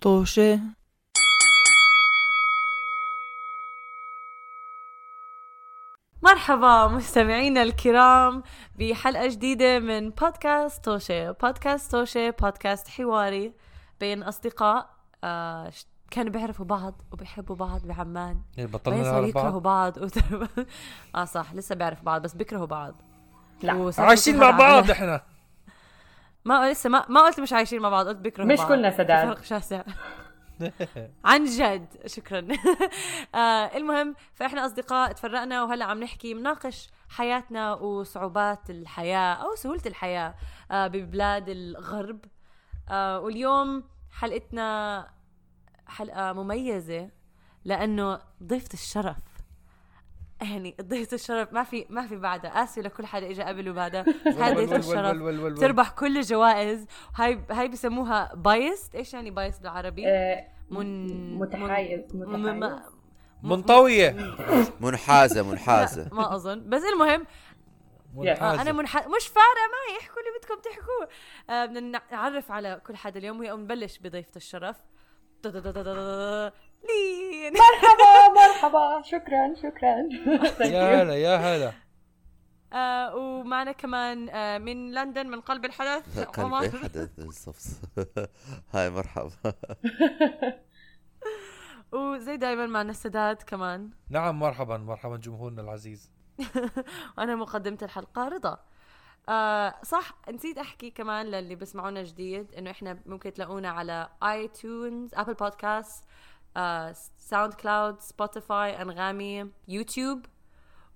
طوشة مرحبا مستمعينا الكرام بحلقة جديدة من بودكاست توشي بودكاست توشي بودكاست حواري بين أصدقاء آه كانوا بيعرفوا بعض وبيحبوا بعض بعمان. يعني بطلنا نعرف يكرهوا بعض بعض وت- آه صح لسه بيعرفوا بعض بس بيكرهوا بعض. لا عايشين مع بعض إحنا. ما لسه ما, ما قلت مش عايشين مع بعض قلت بيكرهوا مش بعض. كلنا سداد. فرق شاسع. عن جد. شكرا. آه المهم فإحنا أصدقاء تفرقنا وهلأ عم نحكي مناقش حياتنا وصعوبات الحياة أو سهولة الحياة آه ببلاد الغرب. آه واليوم حلقتنا حلقة مميزة لأنه ضيفة الشرف. يعني ضيفة الشرف. ما في ما في بعدها. آسفة لكل حدا اجى قبل وبعدها. هاي الشرف. تربح كل الجوائز هاي هاي بسموها biased إيش يعني biased بالعربي؟ آه، من متحيز منطوية. منحازة منحازة. ما أظن. بس المهم آه منحازة. أنا منح... مش فارقة معي. احكوا اللي بدكم تحكوه. آه بدنا نعرف على كل حدا اليوم. ونبلش بضيفة الشرف. لين مرحبا مرحبا. شكرا شكرا. يا. هلا يا هلا. آه ومعنا كمان آه من لندن من قلب الحدث قلبي عمر. حدث الصفص هاي مرحبا. وزي دائما معنا السداد كمان. نعم مرحبا مرحبا جمهورنا العزيز. وأنا مقدمة الحلقة رضا. آه صح نسيت أحكي كمان للي بسمعونا جديد إنه إحنا ممكن تلاقونا على iTunes Apple Podcast آه SoundCloud Spotify أنغامي يوتيوب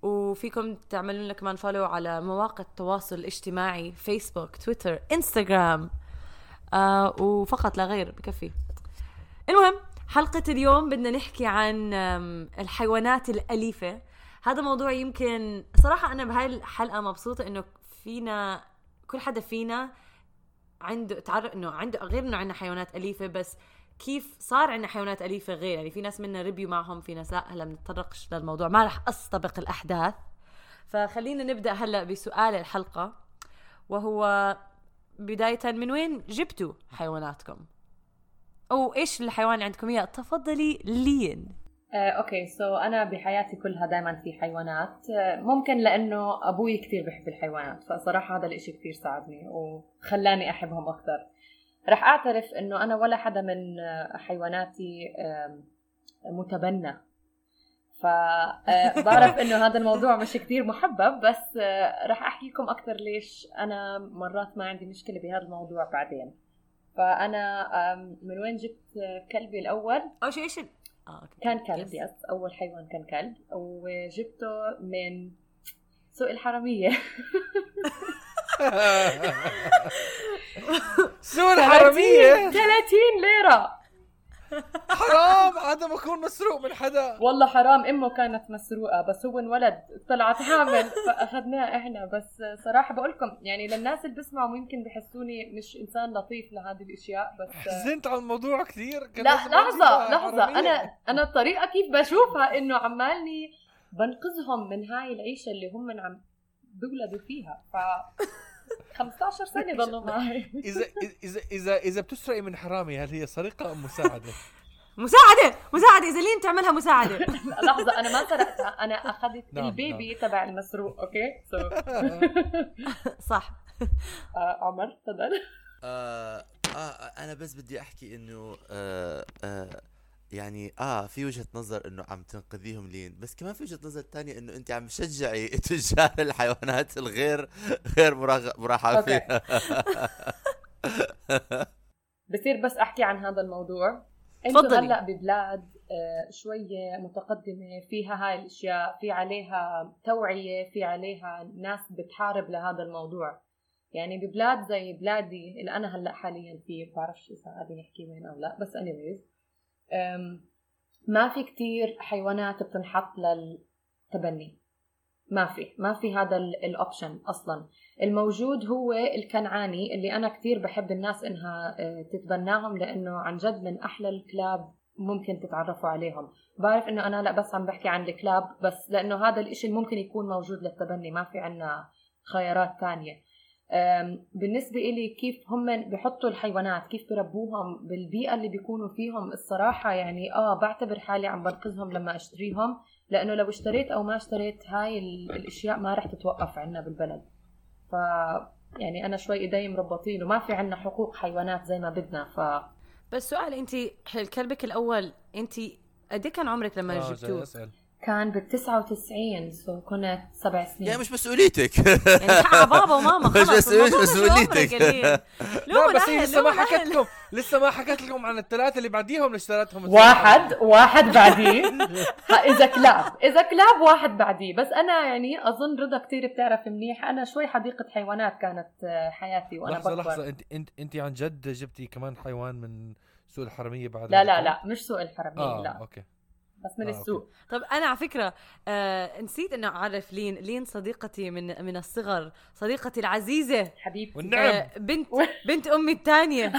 وفيكم تعملوا لنا كمان فولو على مواقع التواصل الاجتماعي فيسبوك تويتر انستغرام آه وفقط لا غير بكفي. المهم حلقة اليوم بدنا نحكي عن الحيوانات الأليفة. هذا موضوع يمكن صراحة أنا بهاي الحلقة مبسوطة إنه فينا كل حدا فينا عنده تعرف إنه عنده غير إنه عندنا حيوانات أليفة بس كيف صار عندنا حيوانات أليفة غير؟ يعني في ناس منا ربيوا معهم في ناس لا هلا بنتطرقش للموضوع ما رح أستبق الأحداث. فخلينا نبدأ هلا بسؤال الحلقة وهو بداية من وين جبتوا حيواناتكم؟ أو إيش الحيوان اللي عندكم إياه؟ تفضلي لين. آه، okay so أنا بحياتي كلها دائما في حيوانات. آه، ممكن لأنه أبوي كثير بحب الحيوانات فصراحة هذا الإشي كثير ساعدني وخلاني أحبهم أكثر رح أعترف إنه أنا ولا حدا من آه، حيواناتي متبنى. فبعرف إنه هذا الموضوع مش كثير محبب بس آه، رح احكيكم أكثر ليش أنا مرات ما عندي مشكلة بهذا الموضوع بعدين. فأنا من وين جبت آه، كلبي الأول؟ أو شيء إيش okay. كان كلب yes. yes. أول حيوان كان كلب. وجبته من سوق الحرامية. سوق الحرامية. 30 ليرة. حرام هذا بكون مسروق من حدا. والله حرام إمه كانت مسروقة بس هو انولد طلعت حامل فأخذناه إحنا. بس صراحة بقول لكم يعني للناس اللي بسمعوا ممكن بحسوني مش إنسان لطيف لهذه الأشياء بس حزنت على الموضوع كثير. لا أجيبها لحظة. حرامية. أنا أنا الطريقة كيف بشوفها إنه عمالني بنقذهم من هاي العيشة اللي هم من عم بيولدوا فيها. ف 15 سنة ضلوا معي. اذا اذا اذا اذا بتسرقي من حرامي هل هي سرقة أم مساعدة؟ مساعدة! مساعدة! إذا لين تعملها مساعدة. لحظة أنا ما سرقتها أنا أخذت نعم، ال baby تبع المسروق okay? so صح. آه، عمر تفضل. آه آه أنا بس بدي أحكي إنه آه آه يعني آه في وجهة نظر إنه عم تنقذيهم لين بس كمان في وجهة نظر تانية إنه أنت عم تشجعي تجار الحيوانات الغير غير مراغ- مرحب أوكي. فيها بصير بس أحكي عن هذا الموضوع أنتوا تفضلي. هلأ ببلاد آه، شوية متقدمة فيها هاي الأشياء في عليها توعية في عليها ناس بتحارب لهذا الموضوع يعني ببلاد زي بلادي اللي أنا هلأ حاليا فيه بعرفش إذا قاعدين نحكي وين أو لأ بس anyways ما في كتير حيوانات بتنحط للتبني. ما في ما في هذا الاوبشن أصلا. الموجود هو الكنعاني اللي أنا كتير بحب الناس إنها آه، تتبناهم لأنه عن جد من أحلى الكلاب ممكن تتعرفوا عليهم. بعرف إنه أنا لا بس عم بحكي عن الكلاب بس لأنه هذا الإشي ممكن يكون موجود للتبني ما في عنا خيارات أم، بالنسبة إلي كيف هم بحطوا الحيوانات كيف بربوهم بالبيئة اللي بيكونوا فيهم الصراحة يعني آه بعتبر حالي عم بنقذهم لما أشتريهم لأنه لو اشتريت أو ما اشتريت هاي ال- الأشياء ما رح تتوقف عنا بالبلد ف يعني أنا شوي إيدي مربطين وما في عنا حقوق حيوانات زي ما بدنا ف بس سؤال انت كلبك الأول انت قد إيه كان عمرك لما آه، جبتوه؟ كان بال 99 سو كنت سبع سنين. يعني مش مسؤوليتك. يعني بابا وماما خلص مش مش مسؤوليتك. لين. لا بس هي لسه ما حكت. لكم لسه ما حكت لكم عن الثلاثة اللي بعديهم اللي اشتريتهم واحد واحد بعديه. إذا كلاب إذا كلاب واحد بعديه. بس أنا يعني أظن رضا كتير بتعرف منيح. أنا شوي حديقة حيوانات كانت آه، حياتي وأنا لحظة بكبر. لحظة أنت أنت أنت عن جد جبتي كمان حيوان من سوق الحرمية بعد لا لا لا مش سوق الحرمين آه لا. أوكي. بس من آه، السوق. طب أنا على فكرة آه نسيت إنه أعرف لين لين صديقتي من من الصغر صديقتي العزيزة حبيبتي. والنعم. آه بنت بنت أمي الثانية.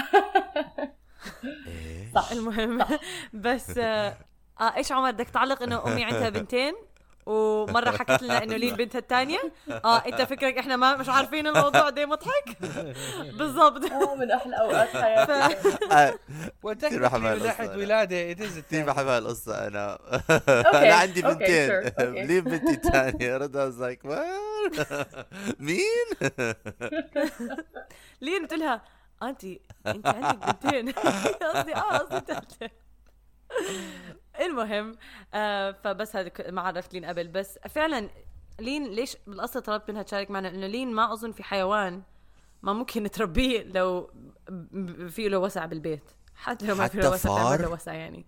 إيه. صح. المهم. بس آه, آه إيش عمر بدك تعلق إنه أمي عندها بنتين؟ ومرة حكت لنا إنه لين بنتها الثانية آه أنت فكرك إحنا ما مش عارفين الموضوع ده مضحك بالضبط. آه، من أحلى أوقات حياتي. بحبها من ناحيه القصة. ولادة it is كثير. بحب هالقصة أنا. أوكي، أنا عندي بنتين. ليه بنتي الثانية رضا what مين؟ لين قلت لها انتي أنت عندك بنتين. قصدي آه قصدي ثالثه المهم آه فبس هذا ك- ما عرفت لين قبل. بس فعلا لين ليش بالاصل طلبت منها تشارك معنا؟ انه لين ما أظن في حيوان ما ممكن تربيه لو في له وسع بالبيت. حتى لو ما في له حتى وسع له؟ وسع يعني.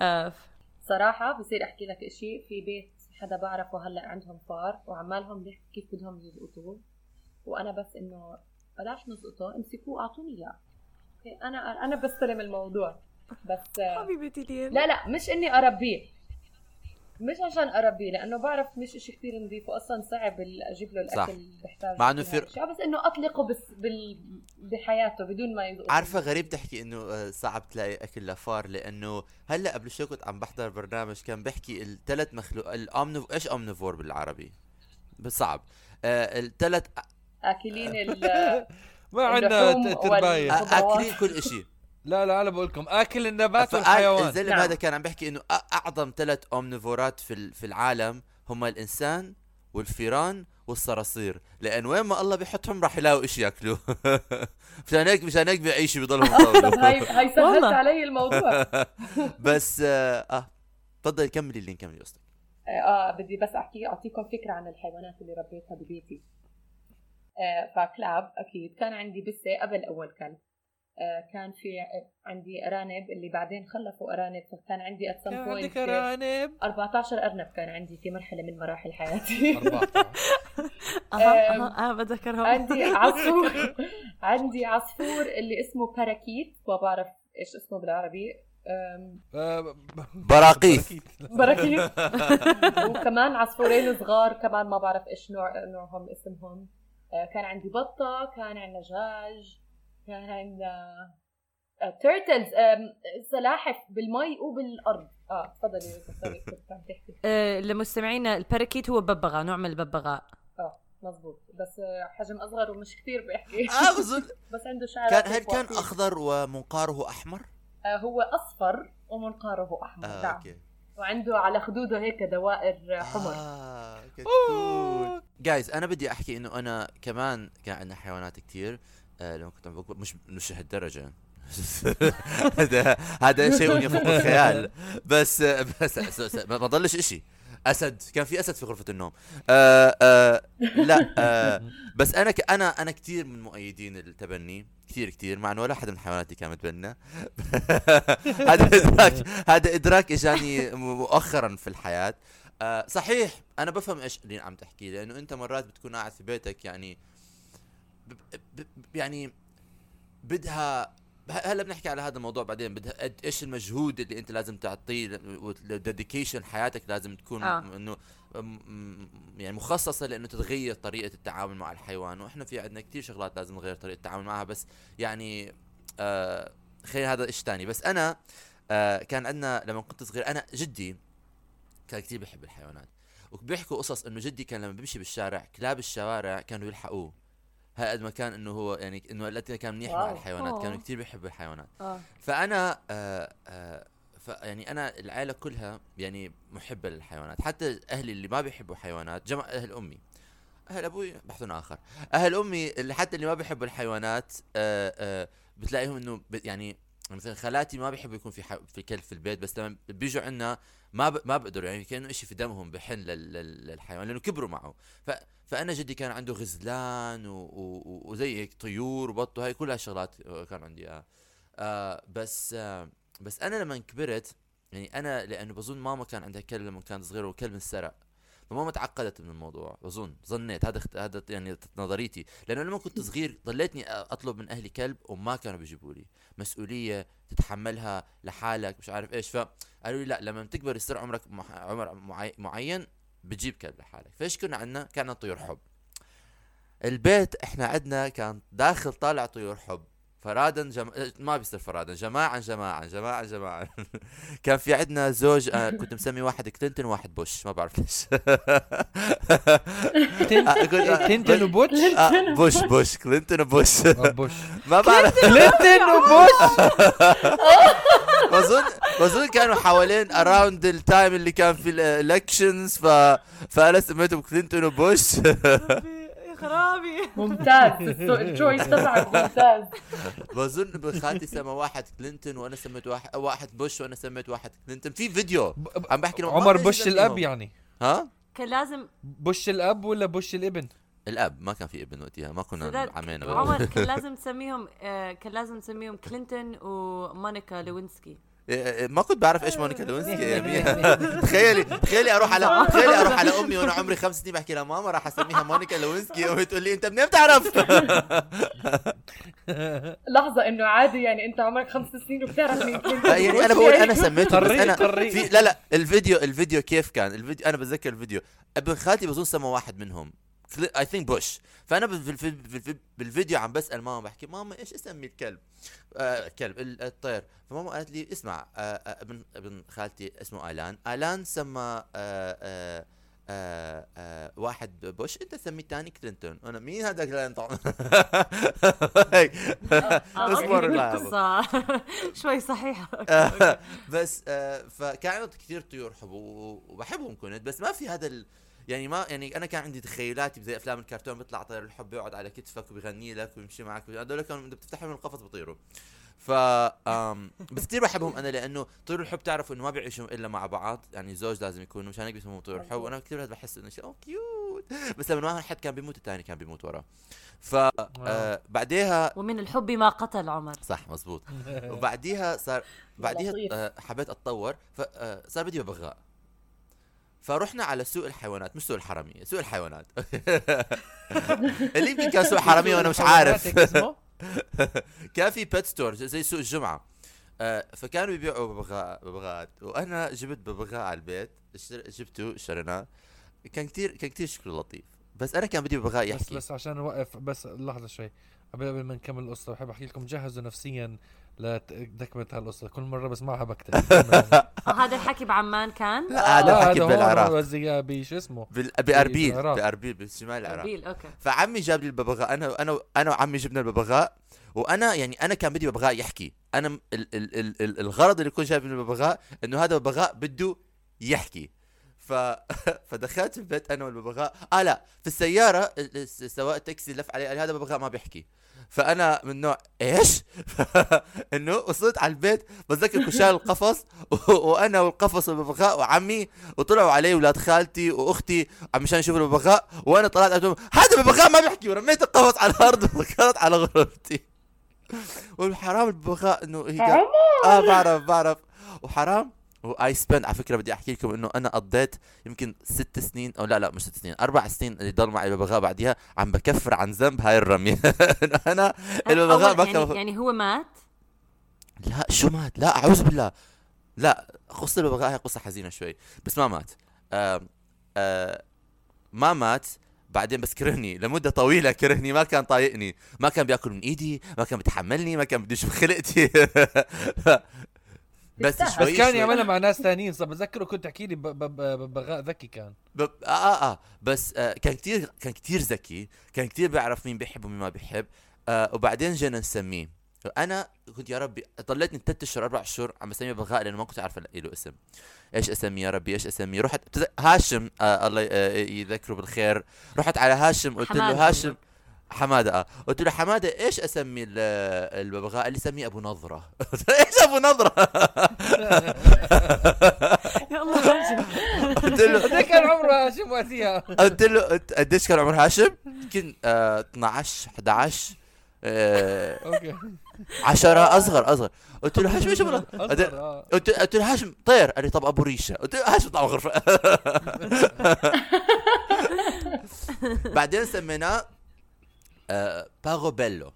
آه صراحة بصير أحكي لك إشي في بيت حدا بعرفه هلأ عندهم فار وعمالهم بيحكوا كيف بدهم يلقطوه وأنا بس إنه بلاش نسقطه امسكوه أعطوني إياه. أوكي؟ أنا أنا بستلم الموضوع. بس آه، حبيبتي لين لا لا مش إني أربيه. مش عشان أربيه لأنه بعرف مش إشي كثير نظيف واصلا صعب أجيب له صح. الاكل اللي بحتاجه. مع إنه كل في- هالأشياء، بس إنه أطلقه بس بال... بحياته بدون ما يذوق عارفة غريب تحكي إنه آه، صعب تلاقي أكل لفار لأنه هلأ قبل شوي كنت عم بحضر برنامج كان بحكي الثلاث مخلوق الأمنو إيش أمنيفور بالعربي؟ صعب آه الثلاث أكلين ال ما عندنا تربايه. اكلين كل شيء لا لا أنا بقول لكم أكل النبات والحيوان. الزلمة نعم. هذا كان عم بيحكي إنه أعظم ثلاث اومنيفورات في في العالم هم الإنسان والفيران والصراصير. لأن وين ما الله بيحطهم راح يلاقوا شيء ياكلوا مشان هيك مشان هيك بيعيشوا بيضلهم هاي هاي سهلت. علي الموضوع. بس آه آه، تفضلي كملي اللي كملي قصتك. آه بدي بس أحكي أعطيكم فكرة عن الحيوانات اللي ربيتها ببيتي. آه فكلاب أكيد. كان عندي بسة قبل أول كلب. آه كان في عندي أرانب اللي بعدين خلفوا أرانب فكان عندي at some كان عندك point أرانب. 14 أرنب كان عندي في مرحلة من مراحل حياتي. 14 أها أها أنا بتذكرهم. عندي عصفور. عندي عصفور اللي اسمه parakeet ما بعرف إيش اسمه بالعربي. آه، parakeet. parakeet وكمان عصفورين صغار كمان ما بعرف إيش نوع نوعهم اسمهم. آه، كان عندي بطة كان عندنا دجاج كان عندنا turtles سلاحف بالمي وبالأرض. آه تفضلي تفضلي كنت عم تحكي. آه لمستمعينا ال parakeet هو ببغاء نوع من الببغاء. آه مزبوط بس آه، حجم أصغر ومش كثير بيحكي. آه بظن بس عنده شعر كان هل كان أخضر ومنقاره أحمر؟ آه هو أصفر ومنقاره أحمر. آه نعم. okay. وعنده على خدوده هيك دوائر حمر. آه كتكوت جايز أنا بدي أحكي إنه أنا كمان كان عندنا حيوانات كتير. آه لما كنت عم بكبر مش مش لهالدرجه هذا هذا شيء يفوق الخيال. بس بس ما ضلش إشي. أسد. كان في أسد في غرفة النوم. آه آه لا آه بس أنا ك أنا أنا كثير من مؤيدين التبني. كثير كثير مع إنه ولا حدا من حيواناتي كان متبنى. هذا ادراك هذا إدراك إجاني مؤخرا في الحياة. صحيح. أنا بفهم إيش اللي عم تحكي لأنه أنت مرات بتكون قاعد في بيتك يعني يعني بدها هلا بنحكي على هذا الموضوع بعدين بدها قد إيش المجهود اللي أنت لازم تعطيه الديديكيشن حياتك لازم تكون آه. إنه يعني مخصصة لأنه تتغير طريقة التعامل مع الحيوان وإحنا في عندنا كتير شغلات لازم نغير طريقة التعامل معها بس يعني آه خلينا هذا إيش تاني بس أنا آه كان عندنا لما كنت صغير أنا جدي كان كتير بيحب الحيوانات وبيحكوا قصص إنه جدي كان لما بيمشي بالشارع كلاب الشوارع كانوا يلحقوه هاي قد ما كان إنه هو يعني إنه قد كان منيح مع. الحيوانات أوه. كانوا كتير بيحبوا الحيوانات. آه. فأنا آه آه ف يعني أنا العائله كلها يعني محبة للحيوانات. حتى أهلي اللي ما بيحبوا حيوانات جمع أهل أمي. أهل أبوي بحث آخر. أهل أمي اللي حتى اللي ما بيحبوا الحيوانات آه آه بتلاقيهم إنه يعني مثلا خالاتي ما بيحبوا يكون في ح... في كلب في البيت بس لما بيجوا عندنا ما ب... ما بقدروا يعني كأنه شيء في دمهم بحن لل... لل- للحيوان لأنه كبروا معه. ف... فأنا جدي كان عنده غزلان و... و... وزي هيك طيور وبط وهي كلها شغلات آه، كان عندي اياها آه بس آه بس أنا لما كبرت يعني أنا لأنه بظن ماما كان عندها كلب لما كانت صغيرة وكلب انسرق فماما تعقدت من الموضوع بظن ظنيت. هذا هذا يعني نظريتي. لأنه لما كنت صغير ضليتني أطلب من أهلي كلب وما كانوا بيجيبوا لي. مسؤولية تتحملها لحالك مش عارف إيش. فقالوا لي لا لما تكبر يصير عمرك مح- عمر معي- معين بتجيب كلب لحالك. فإيش كنا عندنا؟ كان طيور حب. البيت إحنا عندنا كان داخل طالع طيور حب. فرادا جم... ما بيصير فرادا جماعة جماعة جماعة جماعة كان في عندنا زوج آه كنت مسمي واحد كلينتون وواحد بوش ما بعرف ليش. تن- آه، آه، آه بوش بوش كلينتون وبوش. بوش. ما بعرف. كلينتون وبوش؟ بظن بظن كانوا حوالين around ال time اللي كان في ال elections ف فأنا سميتهم كلينتون وبوش. خرابي. ممتاز. ال choice تبعك ممتاز. بظن خالتي سمى واحد كلينتون وأنا سميت واحد واحد بوش وأنا سميت واحد كلينتون. في فيديو. عم بحكي لهم عمر بوش الأب؟ يعني. ها؟ كان لازم بوش الأب ولا بوش الابن؟ الأب. ما كان في ابن وقتها. ما كنا سداد، عمينا. عمر كان لازم تسميهم آه، كان لازم تسميهم كلينتون ومونيكا لوينسكي. ما كنت بعرف إيش مونيكا لوينسكي يا ميا تخيلي تخيلي أروح على تخيلي أروح على أمي وأنا عمري خمس سنين بحكي لها ماما راح أسميها مونيكا لوينسكي أمي تقول لي أنت منين بتعرف؟ لحظة إنه عادي يعني أنت عمرك خمس سنين وبتعرف مين كنت يعني أنا بقول أنا سميته بس أنا. في لا لا الفيديو الفيديو كيف كان؟ الفيديو أنا بتذكر الفيديو. ابن خالتي بظن سمى واحد منهم. I think بوش فأنا بال- في- في- في- بالفيديو عم بسأل ماما بحكي ماما إيش اسمي الكلب؟ آه كلب ال- الطير. فماما قالت لي اسمع آه آه ابن ابن خالتي اسمه الان الان سمى آه آه آه آه واحد بوش انت سمي الثاني كلينتون. أنا مين هذا كلينتون؟ هيك. اصبر لا. القصة شوي صحيحة. آه، بس آه، فكان عندي كثير طيور حب وبحبهم كنت بس ما في هذا ال... يعني ما يعني أنا كان عندي تخيلاتي زي أفلام الكرتون بيطلع طير الحب يقعد على كتفك وبيغني لك ويمشي معك هذول كانوا انت بتفتح من القفص بيطيروا. ف بس كثير بحبهم أنا لأنه طيور الحب تعرفوا إنه ما بيعيشوا إلا مع بعض يعني زوج لازم يكونوا مشان هيك بيسموهم طيور الحب وأنا كثير بحس إنه شيء أوه كيوت بس لما واحد حد كان بيموت الثاني كان بيموت وراه. ف آه، بعديها ومن الحب ما قتل عمر. صح مزبوط. وبعديها صار بعديها. آه، حبيت أتطور فصار بدي ببغاء فرحنا على سوق الحيوانات مش سوق الحرامية سوق الحيوانات. اللي يمكن كان سوق حرامية وأنا مش عارف. كان في بيت ستور زي سوق الجمعة. آه، فكانوا بيبيعوا ببغاء ببغاءات. وأنا جبت ببغاء على البيت جبته اشتريناه. كان كتير كان كتير شكله لطيف. بس أنا كان بدي ببغاء بس يحكي. بس عشان نوقف بس لحظة شوي. قبل قبل ما نكمل القصة بحب أحكي لكم جهزوا نفسيا. لتكمله هالقصة. كل مرة بسمعها بكتب. هذا الحكي بعمان كان؟ لا هذا حكي هو بالعراق. بشو اسمه؟ بال- بأربيل. بأربيل بشمال العراق. قبيل أوكي. فعمي جاب لي الببغاء. أنا أنا أنا وعمي جبنا الببغاء وأنا يعني أنا كان بدي ببغاء يحكي. أنا ال ال ال ال الغرض اللي كنت جايب من الببغاء إنه هذا الببغاء بده يحكي. ف فدخلت البيت أنا والببغاء. آه لا في السيارة ال- الس- سواق التاكسي لف علي قال لي هذا ببغاء ما بيحكي. فأنا من نوع إيش؟ إنه وصلت على البيت بتذكر كنت شايل القفص وأنا والقفص والببغاء وعمي وطلعوا علي أولاد خالتي وأختي عم مشان يشوفوا الببغاء وأنا طلعت قلت لهم هذا الببغاء ما بيحكي ورميت القفص على الأرض وذكرت على غرفتي. والحرام الببغاء إنه هي آه بعرف بعرف. وحرام و I spent على فكرة بدي أحكي لكم إنه أنا قضيت يمكن ست سنين أو لا لا مش ست سنين أربع سنين اللي ضل معي الببغاء بعديها عم بكفر عن ذنب هاي الرمية. أنا الببغاء ما يعني, يعني هو مات؟ لا شو مات؟ لا أعوذ بالله. لا قصة الببغاء هي قصة حزينة شوي. بس ما مات. آه آه ما مات بعدين بس كرهني لمدة طويلة كرهني ما كان طايقني. ما كان بياكل من إيدي ما كان بيتحملني ما كان بده يشوف خلقتي بس. شوي بس كان. يعملها مع ناس ثانيين صح بتذكره كنت تحكي لي ببغاء ذكي كان. ب... آه, آه آه. بس آه كان كتير كان كتير ذكي كان كتير بيعرف مين بيحب ومين ما بيحب. آه وبعدين جينا نسميه. أنا كنت يا ربي ضليتني ثلاث اشهر أربع شهور عم بسميه بغاء لأنه ما كنت عارف الاقي له اسم. إيش اسميه يا ربي؟ إيش اسميه رحت هاشم آه الله آه يذكره بالخير. رحت على هاشم قلت. له هاشم حمادة آه. قلت له حمادة إيش أسمي ال- الببغاء اللي سميه أبو نظرة؟ إيش أبو نظرة؟ يا الله هاشم. قلت له قد كان عمره هاشم وقتها. قلت له قديش كان عمر هاشم؟ يمكن آه 12 11 آه أوكي. 10 أصغر أصغر. قلت له هاشم إيش عمره؟ أصغر آه. قلت قلت له هاشم طير. قال لي طب أبو ريشة. قلت له هاشم طبعا غرفة. بعدين سميناه آه باغوبيلو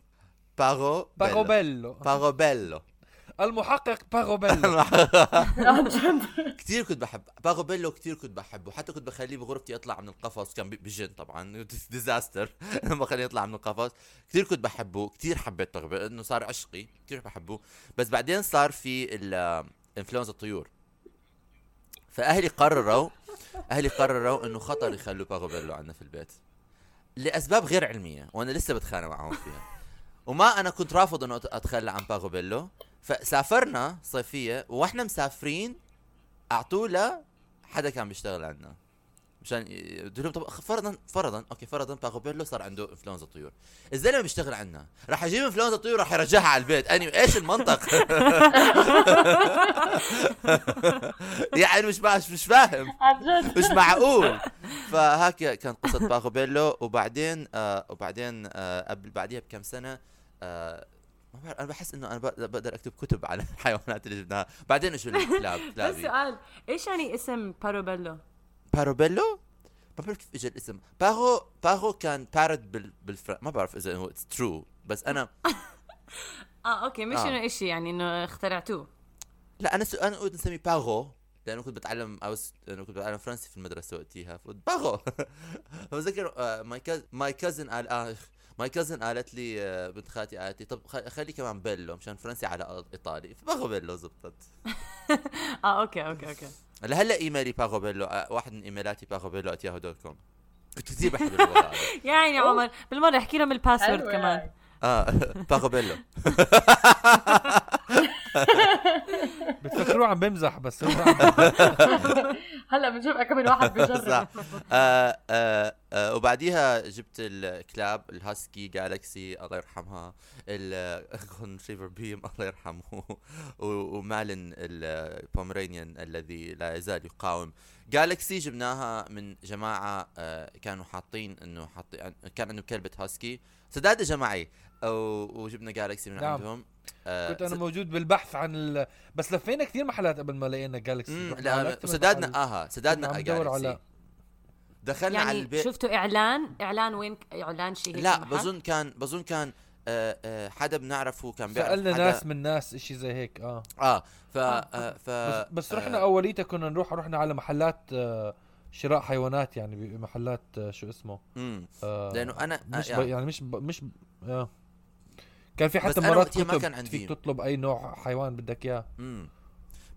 باغو باغوبيلو باغوبيلو المحقق باغوبيلو جد كثير كنت بحب. باغوبيلو كثير كنت بحبه. حتى كنت بخليه بغرفتي يطلع من القفص. كان بجن طبعا. disaster لما خليه يطلع من القفص. كثير كنت بحبه. كثير حبيت باغوبيلو إنه صار عشقي. كثير بحبه. بس بعدين صار في ال- انفلونزا الطيور. فأهلي قرروا أهلي قرروا إنه خطر يخلوا باغوبيلو عندنا في البيت. لأسباب غير علمية وأنا لسه بتخانق معهم فيها. وما أنا كنت رافض إنه أتخلى عن باغوبيلو. فسافرنا صيفية وإحنا مسافرين أعطوه حدا كان بيشتغل عندنا. مشان ي- قلت لهم طب فرضا فرضا okay فرضا باغوبيلو صار عنده إنفلونزا طيور. الزلمه بيشتغل عندنا راح يجيب إنفلونزا طيور راح يرجعها على البيت. يعني إيش المنطق؟ يعني مش مش مش فاهم. مش معقول. فهاك كانت قصة باغوبيلو وبعدين آه وبعدين آه قبل بعديها بكم سنة آه ما بعرف أنا بحس إنه أنا بقدر أكتب كتب على الحيوانات اللي جبناها بعدين إيش الكلاب بس سؤال إيش يعني اسم باروبيلو؟ باروبيلو ما بعرف كيف اجى الاسم. باغو باغو كان بارد بال بالفر... ما بعرف إذا هو it's true بس أنا آه okay مش آه. إنه إشي يعني إنه اخترعتوه. لا أنا س... أنا قلت نسميه باغو لأنه كنت بتعلم أوس... لأنه كنت بتعلم فرنسي في المدرسة وقتها. فقلت باغو فبتذكر my cous my cousin قال آه my cousin قالت لي آه، بنت خالتي قالت لي طب خ- خلي كمان بيلو مشان فرنسي على إيطالي. فباغو بيلو زبطت. آه okay okay okay. لهلا إيميلي باغو بيلو آه، واحد من إيميلاتي باغو بيلو @yahoo dot com كنت كثير بحب يعني. عمر بالمرة أحكي لهم ال password كمان يعني. آه باغو بيلو بتفكروه عم بمزح بس هلا بنشوف كم من واحد بيجرب صح. آه آه آه وبعديها جبت الكلاب الهاسكي جالكسي الله يرحمها ال golden retriever بيم الله يرحمه ومالن ال Pomeranian الذي لا يزال يقاوم. جالكسي جبناها من جماعة آه كانوا حاطين إنه حاطين كان عنده كلبة هاسكي. سداد اجى معي أو- وجبنا جالكسي من نعم. عندهم. آه كنت أنا سد- موجود بالبحث عن ال... بس لفينا كثير محلات قبل ما لقينا جالكسي على لا محل. آها سدادنا ندور جالكسي على- دخلنا على يعني البيت شفتوا اعلان إعلان وين إعلان شيء هيك لا؟ بظن كان بظن كان آه آه حدا بنعرفه كان بيعرف سألنا حدا ناس من ناس إشي زي هيك آه آه ف آه، آه ف بس, بس رحنا آه اوليتها كنا نروح رحنا على محلات آه شراء حيوانات يعني بمحلات آه شو اسمه مم. آه لأنه أنا مش آه ب... يعني مش ب... مش ب... آه. كان في حتى مرات وقتها ما كتب كان عندي. فيك تطلب أي نوع حيوان بدك إياه.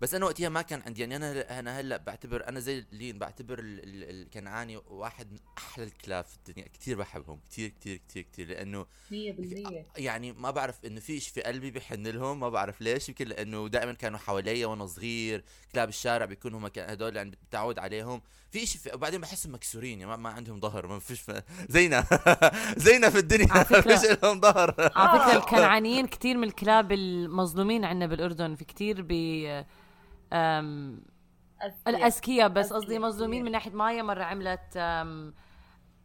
بس أنا وقتها ما كان عندي يعني أنا أنا هلأ بعتبر أنا زي لين بعتبر ال- ال- الكنعاني واحد من أحلى الكلاب في الدنيا كثير بحبهم كثير كثير كثير كثير لأنه 100% يعني ما بعرف إنه في شيء في قلبي بحن لهم ما بعرف ليش يمكن لأنه دائما كانوا حوالي وأنا صغير كلاب الشارع بيكونوا هم هدول يعني بتعود عليهم. في شيء في وبعدين بحسهم مكسورين يعني ما, ما عندهم ظهر ما فيش ف... زينا زينا في الدنيا ما فيش لهم ظهر. على فكرة الكنعانيين كثير من الكلاب المظلومين عندنا بالأردن في كثير ب أم... الأذكياء بس قصدي مظلومين. من ناحية مايا مرة عملت أم...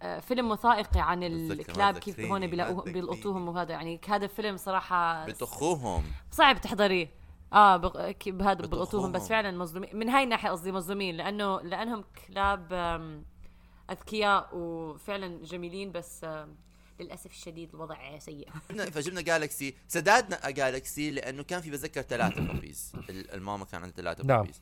آه، فيلم وثائقي عن الكلاب كيف هون. بيلقطوهم وهذا. يعني هذا فيلم صراحة بتخوهم صعب تحضريه. آه بق... ك- بهذا. بلقطوهم بس فعلا مظلومين. من هاي الناحية قصدي مظلومين لأنه لأنهم كلاب أذكياء وفعلا جميلين. بس للأسف الشديد الوضع سيء. جبنا- فجبنا جالكسي سداد نقى جالكسي لأنه كان في بتذكر ثلاثة puppies ال- الماما كان عندها ثلاثة نعم. puppies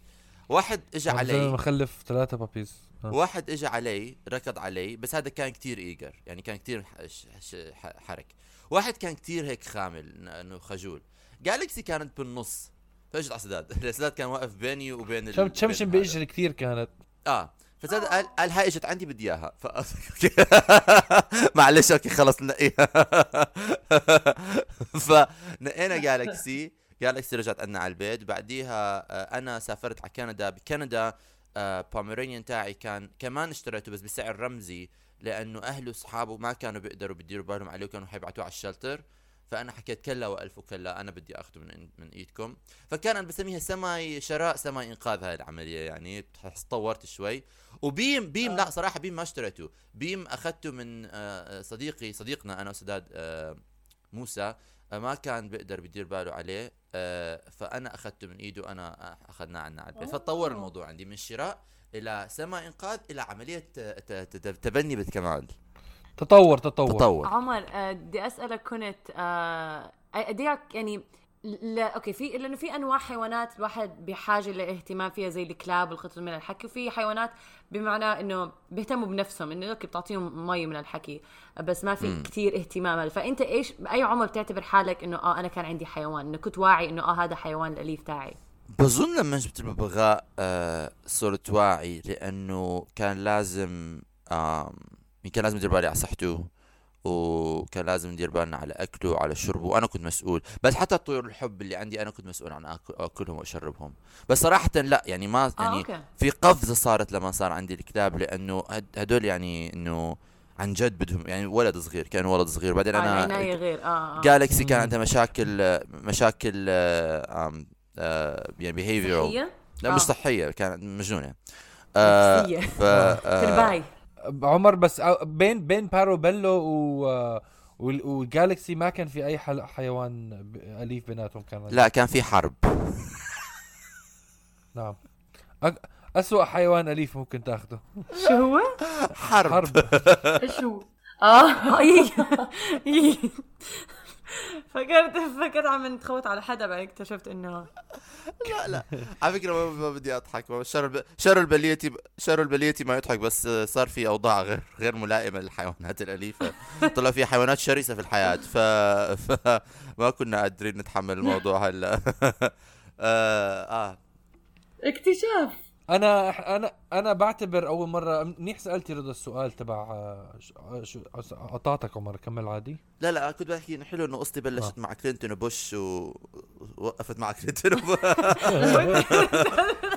واحد اجى علي. مخلف ثلاثة puppies آه. واحد اجى علي ركض علي بس هذا كان كتير eager يعني كان كتير حرك. واحد كان كتير هيك خامل إنه خجول. جالكسي كانت بالنص. فاجت على سداد. سداد كان واقف بيني وبين ال- شم بين تشمشم هذا. باجري كثير كانت. آه. فسداد قال قال هاي إجت عندي بدي إياها. ف... معلش okay خلص نقيها. فنقينا جالكسي جالكسي رجعت عندنا على البيت. بعديها آه، أنا سافرت على كندا. بكندا Pomeranian تاعي كان كمان اشتريته بس بسعر رمزي لأنه أهله وأصحابه ما كانوا بيقدروا بيديروا بالهم عليه وكانوا حيبعتوه على ال shelter. فأنا حكيت كلا وألف وكلا أنا بدي أخذه من من إيدكم. فكان أنا بسميها semi شراء semi إنقاذ هاي العملية يعني تطورت شوي. وبيم بيم لا صراحة بيم ما اشتريته. بيم أخذته من آه، آه، صديقي صديقنا أنا وسداد آه، موسى آه، ما كان بيقدر بيدير باله عليه آه، فأنا أخذته من إيده أنا آه، أخذناه عنا على البيت. فتطور الموضوع عندي من شراء إلى سما إنقاذ إلى عملية آه، تبني بالكمال تطور تطور. تطور. عمر آه، بدي أسألك كنت آه، قد إيه يعني لا okay في لأنه في أنواع حيوانات الواحد بحاجة لإهتمام فيها زي الكلاب والقطط من الحكي وفي حيوانات بمعنى إنه بيهتموا بنفسهم إنه okay بتعطيهم مي من الحكي بس ما في. كثير إهتمام. فأنت إيش بأي عمر بتعتبر حالك إنه آه أنا كان عندي حيوان إنه كنت واعي إنه آه هذا حيوان الأليف تاعي؟ بظن لما جبت الببغاء آه صرت واعي لأنه كان لازم آم كان لازم ندير بالي على صحته وكان لازم ندير بالنا على أكله وعلى شربه وأنا كنت مسؤول بس حتى طيور الحب اللي عندي أنا كنت مسؤول عن أكلهم وأشربهم بس صراحة لا يعني ما آه يعني أوكي في قفزة صارت لما صار عندي الكلاب لأنه هد- هدول يعني إنه عن جد بدهم يعني ولد صغير كان ولد صغير بعدين آه أنا العناية غير آه, آه. جالكسي كان مم. عندها مشاكل مشاكل آه، آم، آه، يعني behavioral صحية؟ لا آه. مش صحية كانت مجنونة آه نفسية. ف آه، ترباي عمر بس أو- بين بين بارو بيلو و وال- والجالكسي ما كان في أي حل- حيوان أليف بيناتهم كان لا كان في حرب. نعم. أسوأ حيوان أليف ممكن تاخده. شو هو؟ حرب, حرب. شو آه آه،. فكرت فكرت عم نتخوت على حدا بعدين اكتشفت إنه لا لا. على فكرة ما, ما بدي أضحك. شر الب... شر البليتي شر البليتي ما يضحك بس صار في أوضاع غير غير ملائمة للحيوانات الأليفة. طلع في حيوانات شرسة في الحياة. ف... فما كنا قادرين نتحمل الموضوع هلا. آه, آه. اكتشاف. أنا أنا أنا بعتبر أول مرة منيح سألتي رضا السؤال تبع آه، آه، شو قطعتك عمر كمل عادي. لا لا كنت بحكي إنه حلو إنه قصتي بلشت آه. مع كلينتون وبوش ووقفت مع كلينتون وب...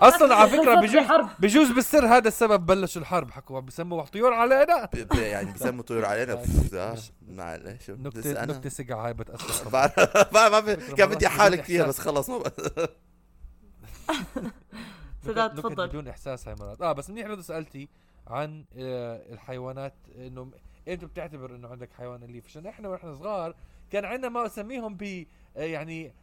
أصلا على فكرة بجوز. بجوز بالسر هذا السبب بلش الحرب حكوا بسموا طيور علينا يعني بيسموا طيور علينا بف- آه، معلش. نكته أنا نكتة سقعه هاي بتأثر. بعرف- ما كان بدي أحاول كثير إحساس. بس خلص. سداد تفضل. بدون إحساس هاي مرات. آه بس منيح رضا سألتي عن آه، الحيوانات إنه إمتى بتعتبر إنه عندك حيوان أليف. عشان إحنا وإحنا صغار كان عندنا ما أسميهم ب آه، يعني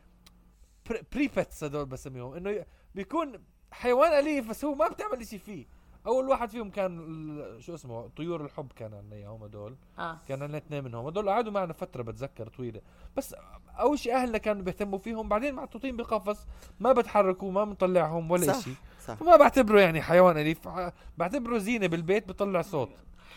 بريبتس هدول بسميهم. إنه بيكون حيوان أليف بس هو ما بتعمل شيء فيه. أول واحد فيهم كان شو اسمه طيور الحب كان عندنا إياهم هدول. آه. كان عندنا اثنين منهم. هدول قعدوا معنا فترة بتذكر طويلة. بس أول شيء أهلنا كانوا بيهتموا فيهم بعدين محطوطين بقفص ما بتحركوا ما بنطلعهم ولا صح. شيء صح. فما بعتبره يعني حيوان اليف بعتبره زينة بالبيت بطلع صوت.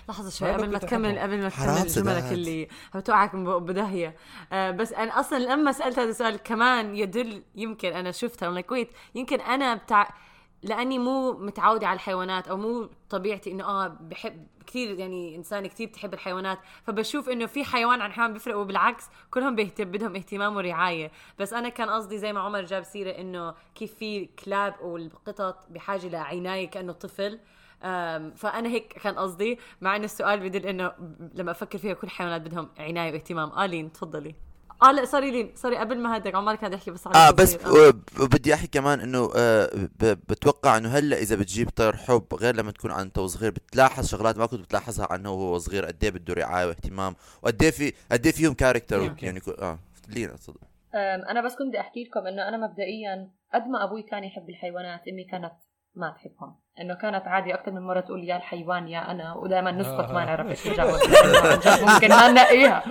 لحظة شوي قبل ما تكمل. قبل ما تكمل جملك. اللي بتوعك من بق- بداهية آه بس أنا أصلا لما سألت هذا السؤال كمان يدل يمكن أنا شفتها like wait يمكن أنا بتاع لأني مو متعودة على الحيوانات أو مو طبيعتي إنه آه بحب كثير يعني إنسان كثير بتحب الحيوانات فبشوف إنه في حيوان عن حيوان بيفرق وبالعكس كلهم بيهتم بدهم اهتمام ورعاية. بس أنا كان قصدي زي ما عمر جاب سيرة إنه كيف في كلاب والقطط بحاجة لعناية كأنه طفل فأنا هيك كان قصدي مع ان السؤال بدل إنه لما أفكر فيها كل الحيوانات بدهم عناية واهتمام. آه لين تفضلي. آه لا sorry لين سوري قبل ما هدك عمر كان يحكي بس آه. بس آه. وبدي أحكي كمان إنه آه ب- بتوقع إنه هلأ إذا بتجيب طير حب غير لما تكون انت وصغير بتلاحظ شغلات ما كنت بتلاحظها عنه وهو صغير قد إيه بده رعاية واهتمام وقد إيه في قد إيه فيهم كاركتر. يعني آه لينا تصدق أم، أنا بس كنت بدي أحكي لكم إنه أنا مبدئيا قد ما أبوي كان يحب الحيوانات امي كانت ما تحبهم إنه كانت عادي أكثر من مرة تقول يا الحيوان يا أنا ودائما نسكت ما نعرف إيش ممكن ما نلاقيها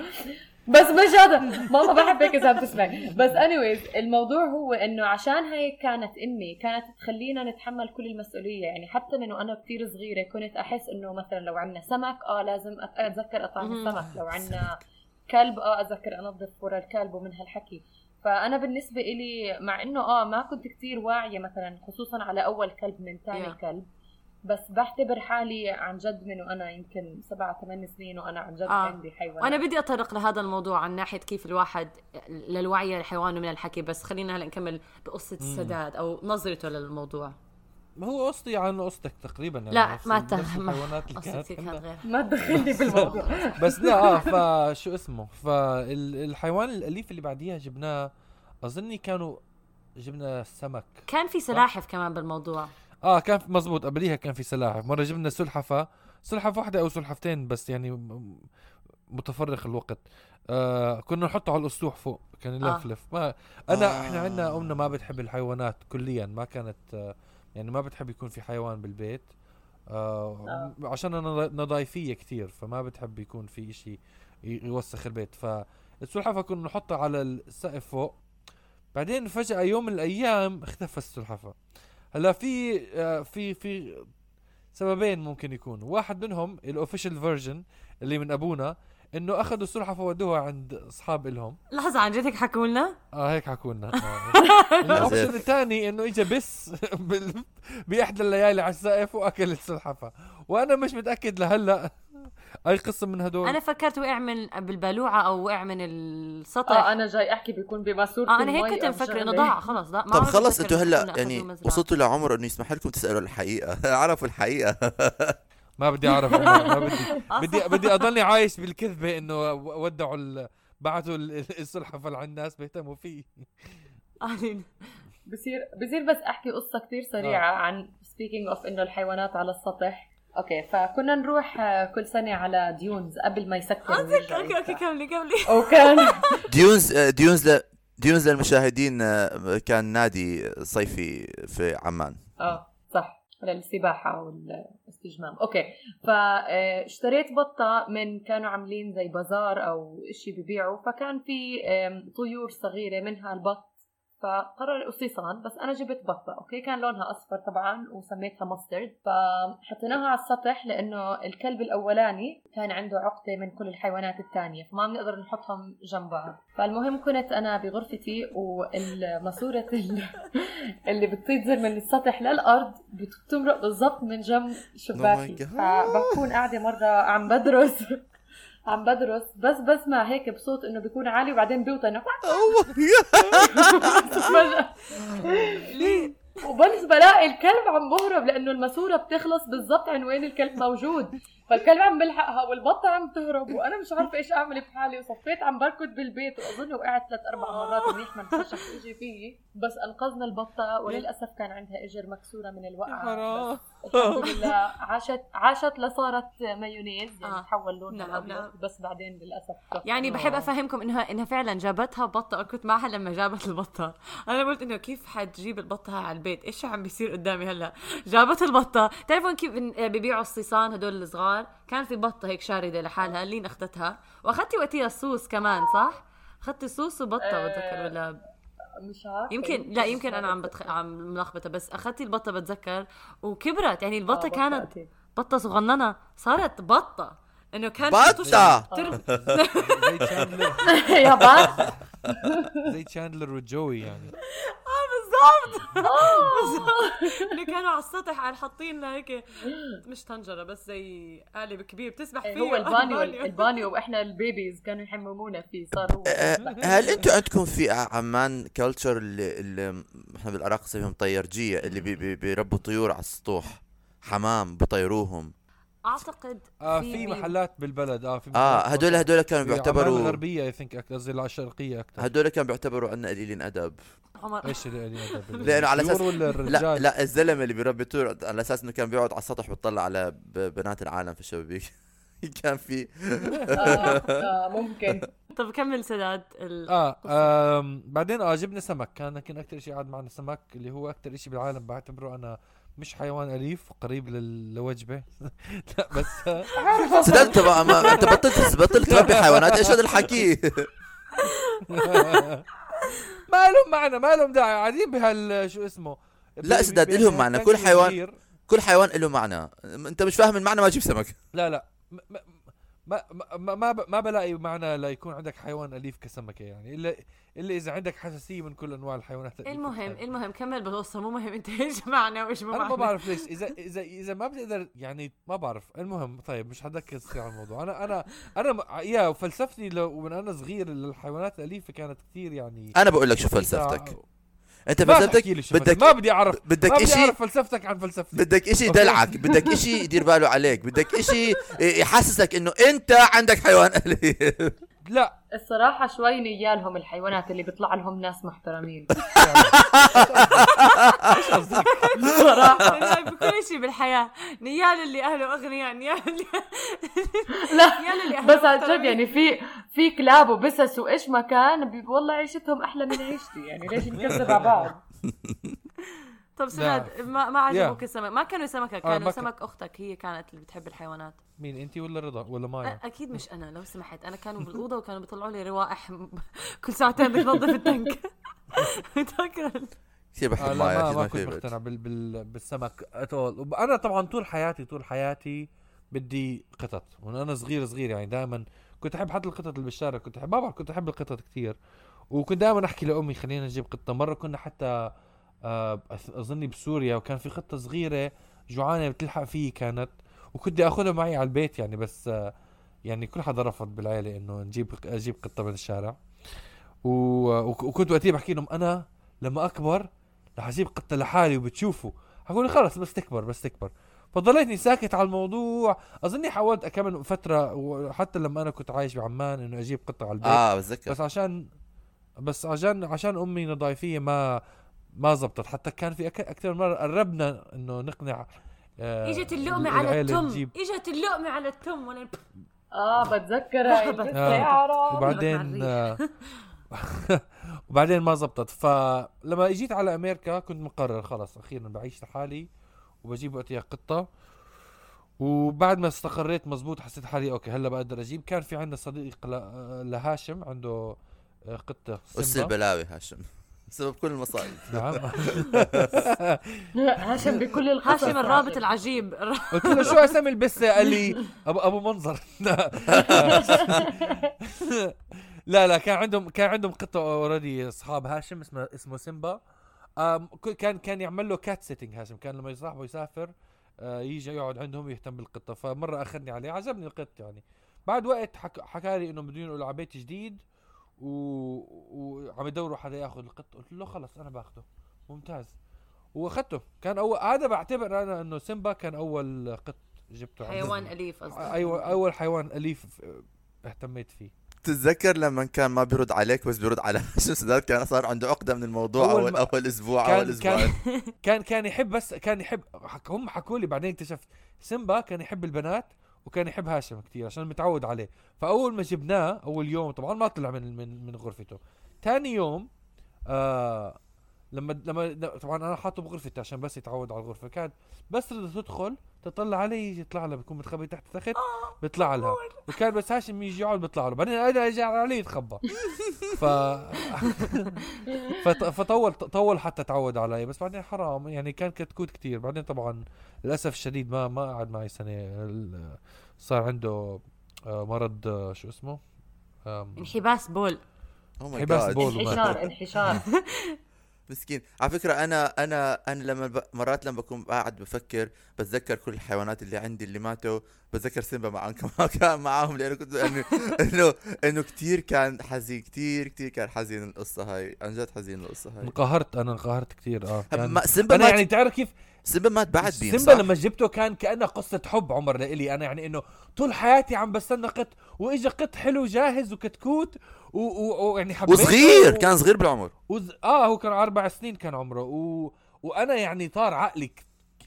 بس مش هذا. ماما بحب هيك اذا بتسمعي بس anyways الموضوع هو إنه عشان هيك كانت أمي كانت تخلينا نتحمل كل المسؤولية. يعني حتى من وأنا كثير صغيرة كنت أحس إنه مثلا لو عندنا سمك آه لازم أتذكر أطعم. السمك لو عندنا كلب آه أتذكر أنظف ورا الكلب ومن هالحكي. فأنا بالنسبة إلي مع إنه آه ما كنت كتير واعية مثلا خصوصا على أول كلب من ثاني Yeah. كلب. بس بعتبر حالي عن جد من وأنا يمكن سبعة ثمان سنين وأنا عن جد آه. عندي حيوانات. وأنا بدي اتطرق لهذا الموضوع عن ناحية كيف الواحد للوعي الحيواني من الحكي بس خلينا هلأ نكمل بقصة السداد أو نظرته للموضوع. ما هو قصتي عن قصتك تقريبا؟ يعني لا ما تهم الحيوانات اللي كانت. غير. ما تدخلني بالموضوع بس لا آه فشو اسمه؟ فالحيوان الأليف اللي بعديها جبناه أظني كانوا جبنا سمك. كان في سلاحف كمان بالموضوع. آه كان مزبوط قبليها كان في سلاحف. مرة جبنا سلحفة سلحفه واحدة أو سلحفتين بس يعني متفرق الوقت. آه كنا نحطه على الأسطوح فوق كان آه. يلفلف. ما أنا آه. إحنا عندنا أمنا ما بتحب الحيوانات كليا ما كانت آه يعني ما بتحب يكون في حيوان بالبيت. آه عشان أنا نظايفية كثير فما بتحب يكون في إشي ي- يوسخ البيت. فالسلحفه كنا نحطها على السقف فوق. بعدين فجأة يوم من الأيام اختفى السلحفة. هلا في آه، في في سببين ممكن يكونوا واحد منهم ال official version اللي من أبونا إنه أخذوا السلحفة ودوها عند أصحاب إلهم. لحظة عن جدك حكوا لنا؟ آه هيك حكوا لنا. ال option الثاني إنه اجى بس بال- باحدى الليالي على السقف وأكل السلحفة. وأنا مش متأكد لهلأ. أي قسم من هدول؟ أنا فكرت وقع من بالبالوعة أو وقع من السطح. آه أنا جاي أحكي بيكون بماسوره آه أنا هيك كنت مفكره إنه. ضاع خلص ضاع. ما طب خلص أنتوا هلا يعني. وصلتوا لعمر إنه يسمح لكم تسألوا الحقيقة. عرفوا الحقيقة. ما بدي أعرف ما بدي آه، بدي. بدي أضلني عايش بالكذبة إنه ودعوا ال- بعثوا ال- السلحفة لعند الناس بيهتموا فيه. آه، بصير بصير بس أحكي قصة كتير سريعة عن speaking of إنه الحيوانات على السطح. okay فكنا نروح آه، كل سنة على Dunes قبل ما يسكر okay okay يفتح. كملي كملي. وكان Dunes آه، Dunes ل... Dunes للمشاهدين آه، كان نادي صيفي في عمان. آه صح للسباحة والاستجمام. okay فاشتريت بطة من كانوا عاملين زي بازار أو إشي ببيعوا فكان في طيور صغيرة منها البط. فقرر قصيصان بس أنا جبت بطة okay؟ كان لونها أصفر طبعا وسميتها Mustard فحطيناها على السطح لأنه الكلب الأولاني كان عنده عقدة من كل الحيوانات الثانية فما بنقدر نحطهم جنب بعض. فالمهم كنت أنا بغرفتي والماسورة ال- اللي بتنزل من السطح للأرض بتمرق بالضبط من جنب شباكي. God. فبكون قاعدة مرة عم بدرس. عم بدرس بس بسمع هيك بصوت إنه بيكون عالي وبعدين بيوطى انه فجأة ليه وبس بلاقي الكلب عم بهرب لأنه الماسورة بتخلص بالضبط عن وين الكلب موجود. فالكلب عم بلحقها والبطة عم تهرب وأنا مش عارفة إيش أعمل بحالي وصفيت عم بركض بالبيت وأظن وقعت ثلاث أربع مرات منيح ما انفشخ أجي فيي بس انقذنا البطة وللأسف كان عندها إجر مكسورة من الوقعة. الحمد لله عاشت عاشت لصارت مايونيز يعني آه. تحول لونها نعم، الأبيض، نعم. بس بعدين للأسف. يعني بحب أفهمكم انها إنها فعلا جابتها بطة كنت معها لما جابت البطة. أنا قلت إنه كيف حتجيب البطة على البيت؟ إيش عم بيصير قدامي هلأ؟ جابت البطة. تعرفون كيف بيبيعوا الصيصان هدول الصغار؟ كان في بطة هيك شاردة لحالها لين أخذتها. وأخذتي وقتها الصوص كمان صح؟ أخذتي صوص وبطة آه، بتذكر ولا؟ مش عارفة. يمكن لا يمكن أنا عم بتخ... عم ملخبطة بس أخذتي البطة بتذكر. وكبرت يعني البطة آه، كانت. بطة صغننة. صارت بطة. إنه كان بطة! ترب... زي تشاندلر يا بط زي تشاندلر وجوي يعني. بالضبط. اللي كانوا على السطح قاعد حاطين لها هيك مش طنجرة بس زي قالب كبير بتسبح فيه هو البانيو البانيو. وإحنا ال babies كانوا يحممونا فيه صار هو. آه، هل أنتوا عندكم في عمان culture اللي, اللي إحنا بالعراق نسميهم طيرجيه اللي بي بي بيربوا طيور على السطوح؟ حمام بطيروهم. أعتقد آه في بي- محلات بالبلد. آه في آه هدول هدول كانوا في عمان بيعتبروا الغربية I think قصدي الشرقية أكثر. هدول كانوا بيعتبروا عنا قليلين أدب. عمر إيش اللي اللي أدب؟ لأنه على ولا لا لا الزلمة اللي بيربي طيور على أساس إنه كان بيقعد على السطح بيطلع على بنات العالم في الشبابيك. كان في آه آه ممكن. طب كمل سداد. ال... آه آم، بعدين آه جبنا سمك. كان يمكن أكثر شيء قعد معنا. سمك اللي هو أكثر شيء بالعالم بعتبره أنا مش حيوان أليف قريب لل- لوجبه لا بس سداد تبع ما أنت بطلت بطلت تربي حيوانات. إيش هذا الحكي؟ ما لهم معنى ما لهم داعي. قاعدين بهال شو اسمه؟ لا سداد، إلهم معنى. كل حيوان-. كل حيوان له معنى. أنت مش فاهم المعنى ما تجيب سمك. لا لا. ما ما ما, ب- ما بلاقي معنى ليكون عندك حيوان أليف كسمكة يعني الا إلا إذا عندك حساسية من كل أنواع الحيوانات المهم. المهم كمل بالقصة مو مهم أنت إيش معنى وإيش مو أنا ما معنى بعرف ليش اذا اذا إذا ما بتقدر يعني ما بعرف المهم طيب مش حدكر كثير على الموضوع أنا أنا أنا يا فلسفتي لو من أنا صغير للحيوانات الأليفة كانت كثير يعني أنا بقول لك شو. فلسفتك أنت ما فلسفتك بدك ما بدي أعرف. ما بدك بدي إشي؟ أعرف فلسفتك عن فلسفتي. بدك إشي. يدلعك بدك إشي يدير باله عليك بدك إشي يحسسك إنه أنت عندك حيوان أليف. لا. الصراحة شوي نيالهم الحيوانات اللي بيطلع لهم ناس محترمين. إيش قصدك؟ صراحة بكل شيء بالحياة. نيال اللي أهله أغنياء نيال اللي لا. نيال اللي أهله بس عن جد. يعني في في كلاب وبسس وإيش ما كان والله عيشتهم أحلى من عيشتي. يعني ليش نكذب على بعض؟ طب سمعت ما, ما. عجبوك السمك؟ ما كانوا سمكة ما كانوا كان- سمك أختك هي كانت اللي بتحب الحيوانات. مين انت ولا رضا ولا مايا؟ أكيد مش أنا لو سمحت. أنا كانوا بالأوضة وكانوا بيطلعوا لي روائح كل ساعتين بدك تنظف التنك. متذكر كثير آه بحب لا مايا ما, ما كنت مقتنع بال بال بالسمك اتول أنا طبعا طول حياتي طول حياتي بدي قطط. من أنا صغير صغير يعني دائما كنت أحب حتى القطط اللي بالشارع. كنت احب ما بعرف كنت أحب القطط كثير وكنت دائما أحكي لأمي خلينا نجيب قطة. مرة كنا حتى آه أظني بسوريا وكان في قطه صغيرة جوعانة بتلحق فيي كانت وكنت بدي أخذها معي على البيت يعني بس آه يعني كل حدا رفض بالعيلة إنه نجيب أجيب قطه من الشارع. وك- وكنت وقتها بحكي لهم أنا لما أكبر رح أجيب قطه لحالي وبتشوفوا. حقول لي خلص بس تكبر بس تكبر. فضليتني ساكت على الموضوع. أظني حاولت أكمل فترة وحتى لما أنا كنت عايش بعمان إنه أجيب قطه على البيت. آه بتذكر. بس عشان بس عشان عشان أمي نضايفيه ما ما زبطت. حتى كان في. أكثر مرة قربنا إنه نقنع آه إجت اللقمة على التم. تجيب. إجت اللقمة على التم ولا آه. يا عرب وبعدين آه، وبعدين ما زبطت. فلما إجيت على أمريكا كنت مقرر خلص أخيرا بعيش لحالي وبجيب وقتها قطة. وبعد ما استقريت مزبوط حسيت حالي okay هلأ بقدر أجيب. كان في عندنا صديق ل- لهاشم عنده آه، قطة سيمبا. البلاوي هاشم. سبب كل المصايب. نعم. هاشم بكل القصص. هاشم الرابط العجيب. قلت له شو اسمي البسة؟ قال لي ابو أبو منظر. لا. لا كان عندهم كان عندهم قطة already أصحاب هاشم اسمه اسمه سيمبا. كان كان يعمل له cat sitting هاشم. كان لما صاحبه يسافر آه، يجي يقعد عندهم ويهتم بالقطة. فمرة أخذني عليه عجبني القط يعني. بعد وقت حك... حكى لي إنه بدهم ينقلوا على بيت جديد. و... وعم يدوروا حدا ياخذ القط. قلت له خلص أنا باخده. ممتاز. وأخذته. كان أول هذا بعتبر أنا إنه سيمبا كان أول قط جبته عندي. حيوان أليف قصدي أيوه أول حيوان أليف اهتميت فيه. تتذكر لما كان ما بيرد عليك بس بيرد على هاشم سداد كان صار عنده عقدة من الموضوع أول أول أول أسبوع كان- أول أسبوعين كان كان يحب بس كان يحب هم حكوا لي بعدين اكتشفت سيمبا كان يحب البنات وكان يحب هاشم كثير عشان متعود عليه. فأول ما جبناه أول يوم طبعا ما طلع من من من غرفته. ثاني يوم آه لما لما طبعا أنا حاطه بغرفتي عشان بس يتعود على الغرفة. كان بس رضا تدخل تطلع عليه يجي يطلع لها بيكون متخبي تحت التخت بيطلع لها. وكان بس هاشم يجي يقعد بيطلع له. بعدين أنا أجي عليه يتخبى. ف فط- فطول طول حتى تعود علي. بس بعدين حرام. يعني كان كتكوت كتير. بعدين طبعا للأسف الشديد ما ما قعد معي سنة. ال- صار عنده آه، مرض آه، شو اسمه؟ انحباس بول. Oh my حباس God. بول. انحشار انحشار. مسكين. على فكرة أنا أنا أنا لما ب... مرات لما بكون قاعد بفكر بتذكر كل الحيوانات اللي عندي اللي ماتوا بتذكر سيمبا معهم كمان كان معاهم لأنه كنت إنه إنه إنه كثير كان حزين كثير كثير كان حزين القصة هاي. عن جد حزين القصة هاي. انقهرت أنا انقهرت كثير آه. ما سيمبا أنا يعني تعرف كيف سيمبا مات بعد بين سيمبا؟ لما جبته كان كأنه قصة حب عمر لإلي أنا يعني إنه طول حياتي عم بستنى قط وإجا قط حلو جاهز وكتكوت ويعني. يعني حبيته وصغير و... كان صغير بالعمر. وز... آه هو كان أربع سنين كان عمره. و... وأنا يعني طار عقلي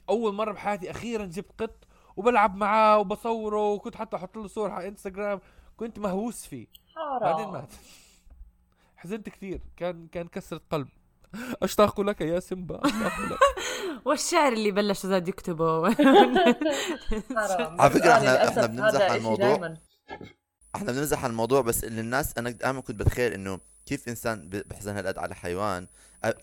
أول مرة بحياتي أخيرا جبت قط وبلعب معاه وبصوره وكنت حتى أحط له صور على إنستغرام كنت مهووس فيه. بعدين مات. حزنت كثير كان كان كسرة قلب. اشتاق لك يا سيمبا أشتاق لك. والشعر اللي بلش زاد يكتبه. على فكرة إحنا- للأسف إحنا بنمزح على الموضوع. إحنا بنمزح عن الموضوع بس اللي الناس أنا دائما كنت بتخيل إنه كيف إنسان بحزن هالقد على حيوان.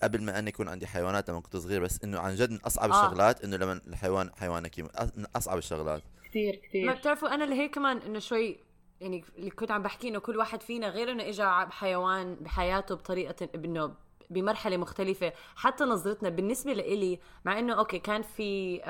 قبل ما أنا يكون عندي حيوانات لما كنت صغير بس إنه عن جد من أصعب آه. الشغلات إنه لما الحيوان حيوانك من أصعب الشغلات. كثير ما كثير بتعرفوا أنا اللي هيك كمان إنه شوي يعني اللي كنت عم بحكي إنه كل واحد فينا غير إنه اجى بحيوان بحياته بطريقة إنه بمرحلة مختلفة حتى نظرتنا بالنسبة لإلي مع إنه أوكي كان في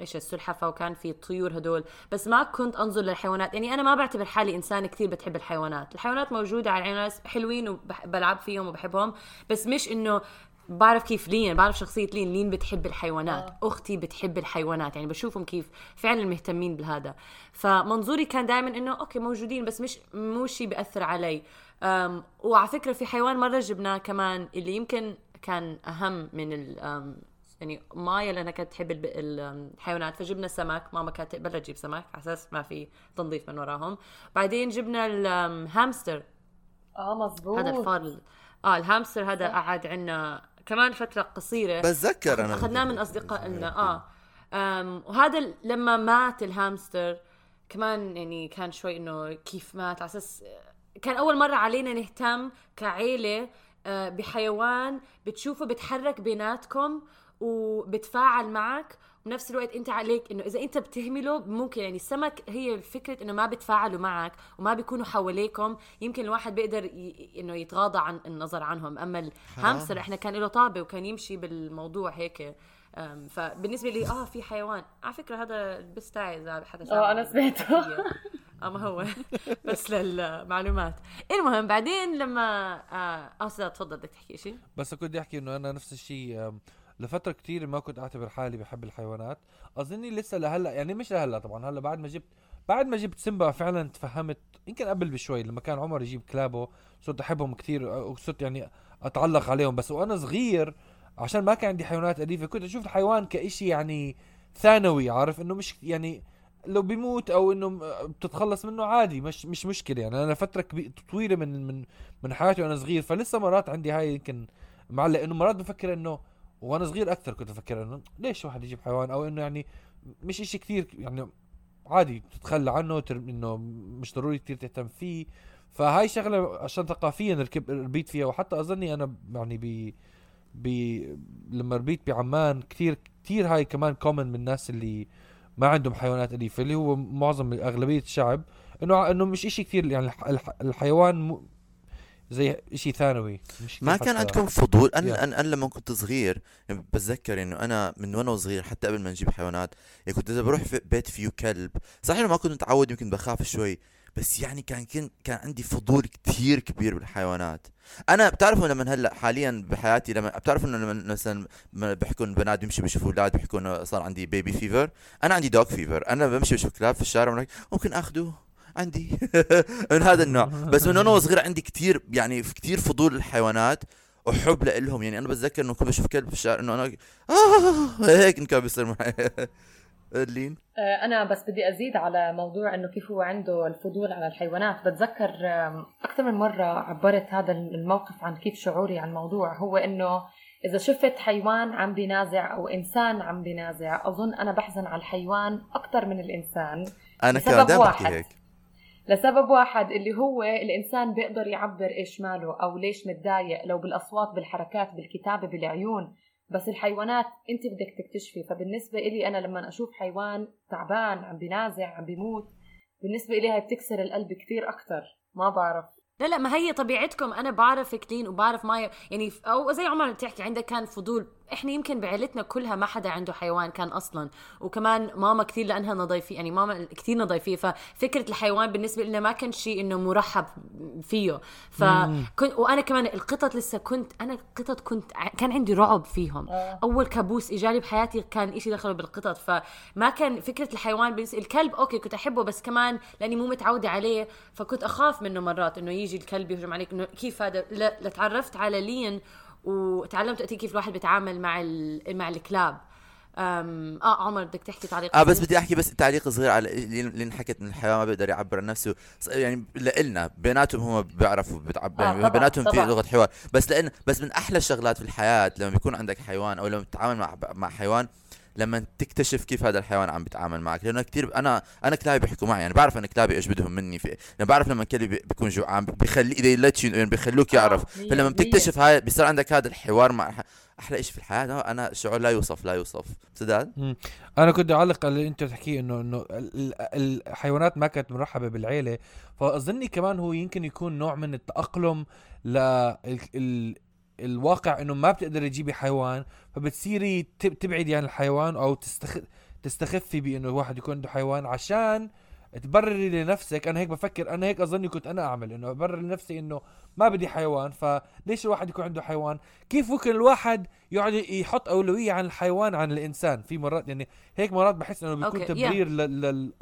إيش السلحفة وكان في الطيور هدول بس ما كنت أنظر للحيوانات. يعني أنا ما بعتبر حالي إنسان كثير بتحب الحيوانات. الحيوانات موجودة على العين حلوين وبلعب فيهم وبحبهم بس مش إنه بعرف كيف لين بعرف شخصية لين لين بتحب الحيوانات. آه. أختي بتحب الحيوانات يعني بشوفهم كيف فعلا مهتمين بهذا. فمنظوري كان دائما إنه okay موجودين بس مش مو شيء بيأثر علي. وعلى فكرة في حيوان مرة جبناه كمان اللي يمكن كان أهم من ال يعني مايا لانها كانت تحب الحيوانات فجبنا سمك ماما كانت تقبل تجيب سمك على أساس ما في تنظيف من وراهم. بعدين جبنا الهامستر آه مزبوط هذا الفار آه الهامستر هذا قعد عندنا كمان فترة قصيرة. بتذكر أنا أخذناه من اصدقائنا آه. أم وهذا لما مات الهامستر كمان يعني كان شوي إنه كيف مات على أساس كان أول مرة علينا نهتم كعيلة آه، بحيوان بتشوفه بتحرك بيناتكم وبتفاعل معك. بنفس الوقت أنت عليك إنه إذا أنت بتهمله ممكن يعني السمك هي فكره إنه ما بتفاعلوا معك وما بيكونوا حواليكم. يمكن الواحد بيقدر ي... إنه يتغاضى عن النظر عنهم. أما الهامستر إحنا كان له طابه وكان يمشي بالموضوع هيك. فبالنسبة لي آه في حيوان. على فكرة هذا البس تاعي إذا حدا آه أنا سمعته. آه ما هو. بس للمعلومات. المهم بعدين لما آه, آه تفضل بدك تحكي شيء بس كنت أحكي إنه أنا نفس الشيء لفترة كتير ما كنت أعتبر حالي بحب الحيوانات. أظني لسه لهلأ يعني مش لهلأ طبعا هلأ بعد ما جبت بعد ما جبت سيمبا فعلا تفهمت يمكن قبل بشوي لما كان عمر يجيب كلابه صرت أحبهم كثير وصرت يعني أتعلق عليهم. بس وأنا صغير عشان ما كان عندي حيوانات أليفة كنت أشوف الحيوان كإشي يعني ثانوي عارف؟ إنه مش يعني لو بيموت أو إنه بتتخلص منه عادي مش مش مشكلة. يعني أنا فترة طويلة من من من حياتي وأنا صغير فلسه مرات عندي هاي يمكن معلق إنه مرات بفكر إنه وأنا صغير أكثر كنت أفكر إنه ليش واحد يجيب حيوان؟ أو إنه يعني مش إشي كثير يعني عادي تتخلى عنه إنه مش ضروري كثير تهتم فيه. فهاي شغلة عشان ثقافيا ركب ربيت فيها. وحتى أظني أنا يعني ب ب لما ربيت بعمان كثير كثير هاي كمان كومن من الناس اللي ما عندهم حيوانات أليفة اللي هو معظم أغلبية الشعب إنه إنه مش إشي كثير يعني الحيوان زي شيء ثانوي مش ما كان عندكم فضول؟ أنا أنا, لما كنت صغير بتذكر إنه أنا من وأنا صغير حتى قبل ما نجيب حيوانات يعني كنت إذا بروح في بيت فيه كلب صحيح ما كنت متعود يمكن بخاف شوي بس يعني كان كان كان عندي فضول كثير كبير بالحيوانات. أنا بتعرفوا لما هلأ حاليا بحياتي لما بتعرفوا إنه لما مثلا بيحكوا البنات بيمشوا بيشوفوا أولاد بيحكوا انه صار عندي baby fever أنا عندي dog fever أنا بمشي بشوف كلاب في الشارع ممكن اخذه عندي. من هذا النوع. بس من وأنا صغير عندي كثير يعني كثير فضول الحيوانات وحب لهم يعني أنا بتذكر إنه كنت بشوف كلب في الشارع إنه أنا آه هيك كان بيصير معي. لين آه، أنا بس بدي أزيد على موضوع إنه كيف هو عنده الفضول على الحيوانات. بتذكر أكثر من مرة عبرت هذا الموقف عن كيف شعوري عن الموضوع. هو إنه إذا شفت حيوان عم بينازع أو إنسان عم بينازع أظن أنا بحزن على الحيوان أكثر من الإنسان أنا كمان بحكي هيك. لسبب واحد اللي هو الإنسان بيقدر يعبر إيش ماله أو ليش متضايق لو بالأصوات بالحركات بالكتابة بالعيون. بس الحيوانات انت بدك تكتشفي. فبالنسبة إلي أنا لما أشوف حيوان تعبان عم بينازع عم بيموت بالنسبة إلي هي بتكسر القلب كثير أكثر ما بعرف. لا لا ما هي طبيعتكم. أنا بعرف كلين وبعرف ما يعني أو زي عمر بتحكي عندك كان فضول إحنا يمكن بعائلتنا كلها ما حدا عنده حيوان كان أصلا. وكمان ماما كثير لأنها نظيفيه يعني ماما كثير نظيفيه ففكرة الحيوان بالنسبة لنا ما كان شيء إنه مرحب فيه. فكنت وأنا كمان القطط لسه كنت أنا قطط كنت كان عندي رعب فيهم. آه. أول كابوس إجاني بحياتي كان إشي دخله بالقطط فما كان فكرة الحيوان بالنسبة الكلب أوكي كنت أحبه بس كمان لأني مو متعودة عليه فكنت أخاف منه مرات إنه يجي الكلب يهجم عليك إنه كيف هذا؟ لا لتعرفت على لين وتعلمت وقتها كيف الواحد بيتعامل مع مع الكلاب. أم آه عمر بدك تحكي تعليق آه بس بدي أحكي بس تعليق صغير على اللي انحكت من الحيوان ما بيقدر يعبر عن نفسه. يعني لنا بيناتهم هم بيعرفوا بتعبر آه يعني بيناتهم في لغة حوار بس لإن بس من أحلى الشغلات في الحياة لما بيكون عندك حيوان أو لما تتعامل مع مع حيوان لما تكتشف كيف هذا الحيوان عم بيتعامل معك. لأنه كثير أنا أنا كلابي بيحكوا معي يعني بعرف إن كلابي إيش بدهم مني في يعني بعرف لما كلب بيكون جوعان بخلي they يعني بيخلوك يعرف. آه، فلما مية- بتكتشف هاي بيصير عندك هذا الحوار مع أحلى شيء في الحياة أنا شعور لا يوصف لا يوصف. سداد؟ أنا كنت أعلق على اللي أنت تحكيه انه إنه ال- ال- الحيوانات ما كانت مرحبة بالعيلة. فأظني كمان هو يمكن يكون نوع من التأقلم ل الواقع إنه ما بتقدري تجيبي حيوان فبتصيري تبعدي عن الحيوان أو تستخ... تستخفي بإنه الواحد يكون عنده حيوان عشان تبرري لنفسك. أنا هيك بفكر أنا هيك أظني كنت أنا أعمل إنه أبرر لنفسي إنه ما بدي حيوان. فليش الواحد يكون عنده حيوان؟ كيف ممكن الواحد يقعد يحط أولوية عن الحيوان عن الإنسان؟ في مرات يعني هيك مرات بحس إنه بيكون أوكي، تبرير لل, لل...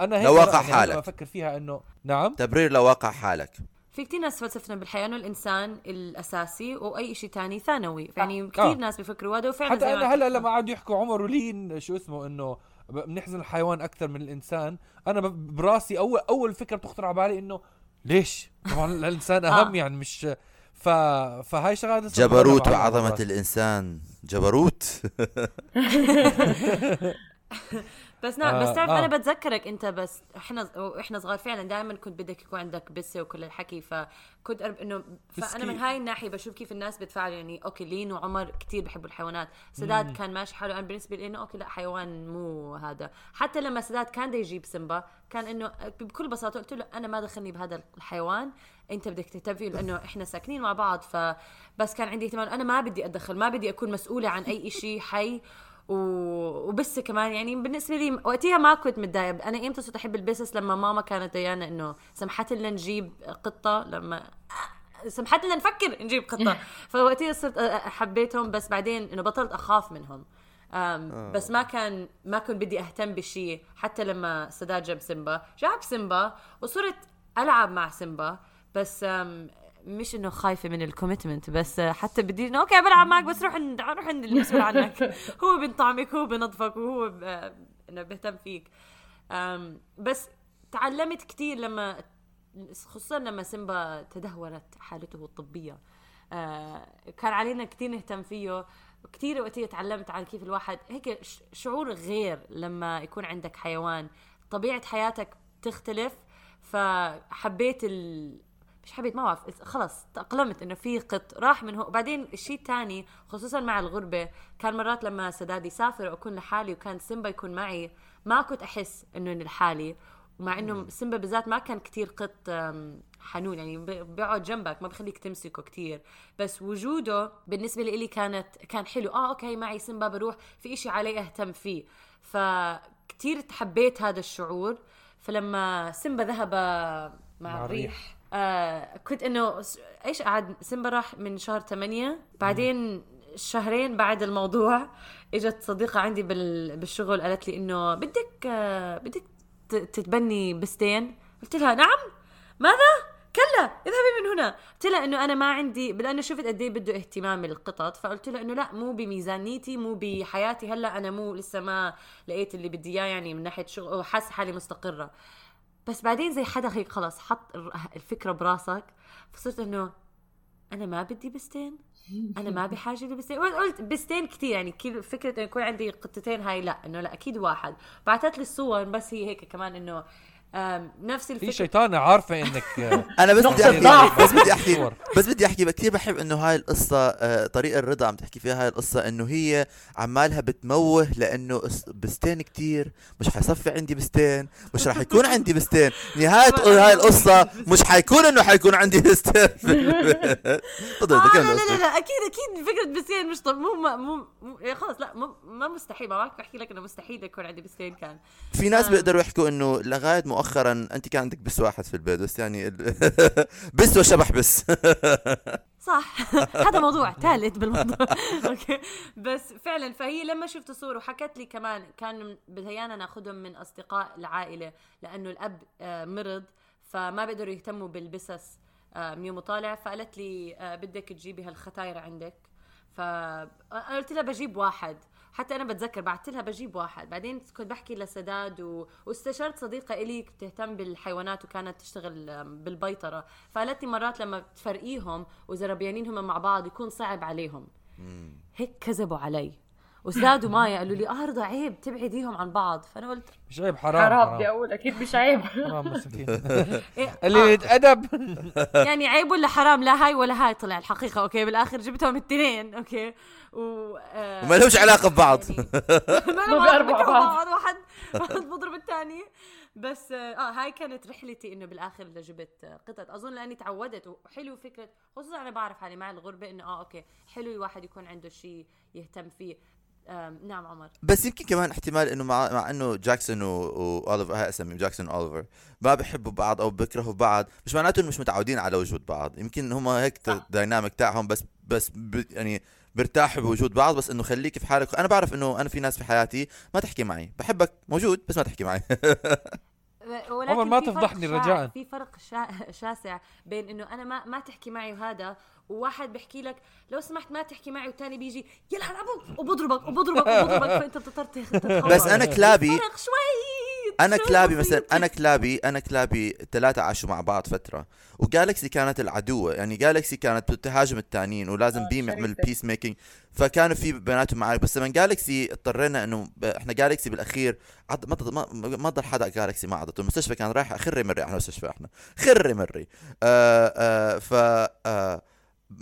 أنا هيك لواقع يعني حالك. بفكر فيها إنه نعم؟ تبرير لواقع حالك. في كتير ناس فلسفتنا بالحياة انه الإنسان الأساسي وأي شيء تاني ثانوي يعني آه. كثير ناس بيفكروا هذا وفعلا حتى أنا هلأ. لما قعدوا يحكوا عمر ولين شو اسمه إنه بنحزن الحيوان أكثر من الإنسان أنا براسي اول أول فكرة بتخطر على بالي إنه ليش طبعا الإنسان أهم آه. يعني مش ف... فهاي شغله جبروت وعظمة. الإنسان جبروت بس نعم آه، بس تعرف آه. أنا بتذكرك أنت بس إحنا وإحنا صغار فعلا دائما كنت بدك يكون عندك بسة وكل الحكي فكنت أرب إنه فانا من. هاي الناحية بشوف كيف الناس بتفاعل يعني okay لين وعمر كتير بحبوا الحيوانات سداد كان ماشي حاله أنا بالنسبة لي إنه okay لا حيوان مو هذا حتى لما سداد كان بده يجيب سيمبا كان إنه بكل بساطة قلت له أنا ما دخلني بهذا الحيوان أنت بدك تهتم فيه لأنه إحنا ساكنين مع بعض فبس كان عندي اهتمام أنا ما بدي أتدخل ما بدي أكون مسؤولة عن أي شيء حي و... وبس كمان يعني بالنسبة لي وقتها ما كنت متضايقة. أنا إمتى صرت أحب البسس لما ماما كانت ديانا إنه سمحت لنا نجيب قطة لما سمحت لنا نفكر نجيب قطة. فوقتها صرت حبيتهم بس بعدين إنه بطلت أخاف منهم. أم بس ما كان ما كنت بدي أهتم بشيء حتى لما سداد جاب سيمبا جاب سيمبا وصرت ألعب مع سيمبا. بس مش إنه خايفة من ال commitment بس حتى بدي إنه okay بلعب معك بس روح عند روح عند المسؤول عنك. هو بنطعمك هو بنظفك وهو ب... إنه بيهتم فيك. أم بس تعلمت كثير لما خصوصا لما سيمبا تدهورت حالته الطبية. آه كان علينا كثير نهتم فيه. كثير وقتها تعلمت عن كيف الواحد هيك شعور غير لما يكون عندك حيوان. طبيعة حياتك تختلف فحبيت ال مش حبيت ما بعرف خلص تأقلمت إنه في قط راح من هو. بعدين الشيء الثاني خصوصا مع الغربة كان مرات لما سداد يسافر وأكون لحالي وكان سيمبا يكون معي ما كنت أحس إنه إني لحالي. ومع إنه سيمبا بالذات ما كان كتير قط حنون يعني بيقعد جنبك ما بخليك تمسكه كتير. بس وجوده بالنسبة لي كانت كان حلو. آه okay معي سيمبا بروح في إشي علي أهتم فيه. فكتير تحبيت هذا الشعور. فلما سيمبا ذهب مع, مع الريح. آه كنت إنه إيش قعد؟ سيمبا راح من شهر 8 بعدين شهرين بعد الموضوع إجت صديقة عندي بال... بالشغل قالت لي إنه بدك آه بدك تتبني بستين. قلت لها نعم. ماذا؟ كلا اذهبي من هنا. قلت لها إنه أنا ما عندي لأنه شفت قد إيه بده اهتمام القطط فقلت لها إنه لا مو بميزانيتي مو بحياتي. هلأ أنا مو لسه ما لقيت اللي بدي إياه يعني من ناحية شغل وحاسه حالي مستقرة. بس بعدين زي حدا هيك خلص حط الفكرة براسك. فصرت إنه أنا ما بدي بستين أنا ما بحاجة لبستين. قلت بستين كثير يعني كل فكرة إنه يكون عندي قطتين هاي لا إنه لا أكيد واحد. بعثت لي الصور بس هي هيك كمان إنه نفس في الفكرة شيطانة عارفة إنك أنا بس بدي احكي. بس بدي احكي. بس بدي أحكي كثير بحب إنه هاي القصة آه، طريقة الرضا عم تحكي فيها هاي القصة إنه هي عمالها بتموه لأنه بستين كتير مش حيصفي عندي بستين مش راح يكون عندي بستين نهاية هاي القصة مش حيكون إنه حيكون عندي بستين تفضل آه لا لا لا, أكيد أكيد فكرة بستين مش طب مو مو, إيه خلص لا مو ما مستحيل ما بعرف بحكي لك إنه مستحيل يكون عندي بستين كان في ناس آه. بيقدروا يحكوا إنه لغاية مؤخرا أنت كان عندك بس واحد في البيت بس يعني ال- بس وشبح بس. صح. هذا موضوع ثالث بالموضوع. okay. بس فعلا فهي لما شفت صور وحكت لي كمان كان بدها إيانا ناخذهم من أصدقاء العائلة لأنه الأب آه، مرض فما بيقدروا يهتموا بالبسس آه، ميوم طالع فقالت لي آه، بدك تجيبي هالختاير عندك. فقلت لها بجيب واحد. حتى أنا بتذكر بعثت لها بجيب واحد. بعدين كنت بحكي لسداد و... واستشرت صديقة إلي بتهتم بالحيوانات وكانت تشتغل بالبيطرة. فقالت لي مرات لما تفرقيهم واذا ربيانين هم مع بعض يكون صعب عليهم. هيك كذبوا علي. وزادوا معي قالوا لي آه رضا عيب تبعديهم عن بعض. فأنا قلت مش عيب حرام حرام بدي أقول أكيد مش عيب. حرام مسكين إيه قليلة أدب. يعني عيب ولا حرام؟ لا هاي ولا هاي. طلع الحقيقة okay بالآخر جبتهم الاثنين okay. و آه، وما لهمش علاقة ببعض. يعني ما بيقربوا علاقة بعض. بعض. واحد واحد بضرب الثاني بس آه هاي كانت رحلتي إنه بالآخر جبت آه، قطط. أظن لأني تعودت وحلو فكرة خصوصا أنا بعرف حالي مع الغربة إنه آه okay حلو الواحد يكون عنده شيء يهتم فيه. نعم عمر. بس يمكن كمان احتمال إنه مع مع إنه جاكسون و- واوليفر هاي أسميهم جاكسون واوليفر ما بحبوا بعض أو بيكرهوا بعض مش معناته إنه مش متعودين على وجود بعض. يمكن هم هيك. الديناميك تاعهم بس بس ب يعني بيرتاحوا بوجود بعض بس إنه خليك في حالك أنا بعرف إنه أنا في ناس في حياتي ما تحكي معي بحبك موجود بس ما تحكي معي ولكن ما تفضحني رجاء. في فرق شا... شاسع بين إنه أنا ما ما تحكي معي وهذا وواحد بيحكي لك لو سمحت ما تحكي معي والثاني بيجي يلا أبوك وبضربك وبضربك وبضربك فأنت بتضطر تاخذ تتخوف. بس أنا كلابي فرق شوي أنا كلابي. مثلا أنا كلابي أنا كلابي ثلاثة عاشوا مع بعض فترة. وجالكسي كانت العدوة يعني جالكسي كانت بتهاجم التانيين ولازم آه، بيم يعمل شرسة. peace making فكانوا في بيناتهم معارك بس لما جالكسي اضطرينا إنه إحنا جالكسي بالأخير عض ما, ما ضل حدا جالكسي ما عضته. المستشفى كان رايح خري مري إحنا المستشفى إحنا. خري مري. آه آه ف آه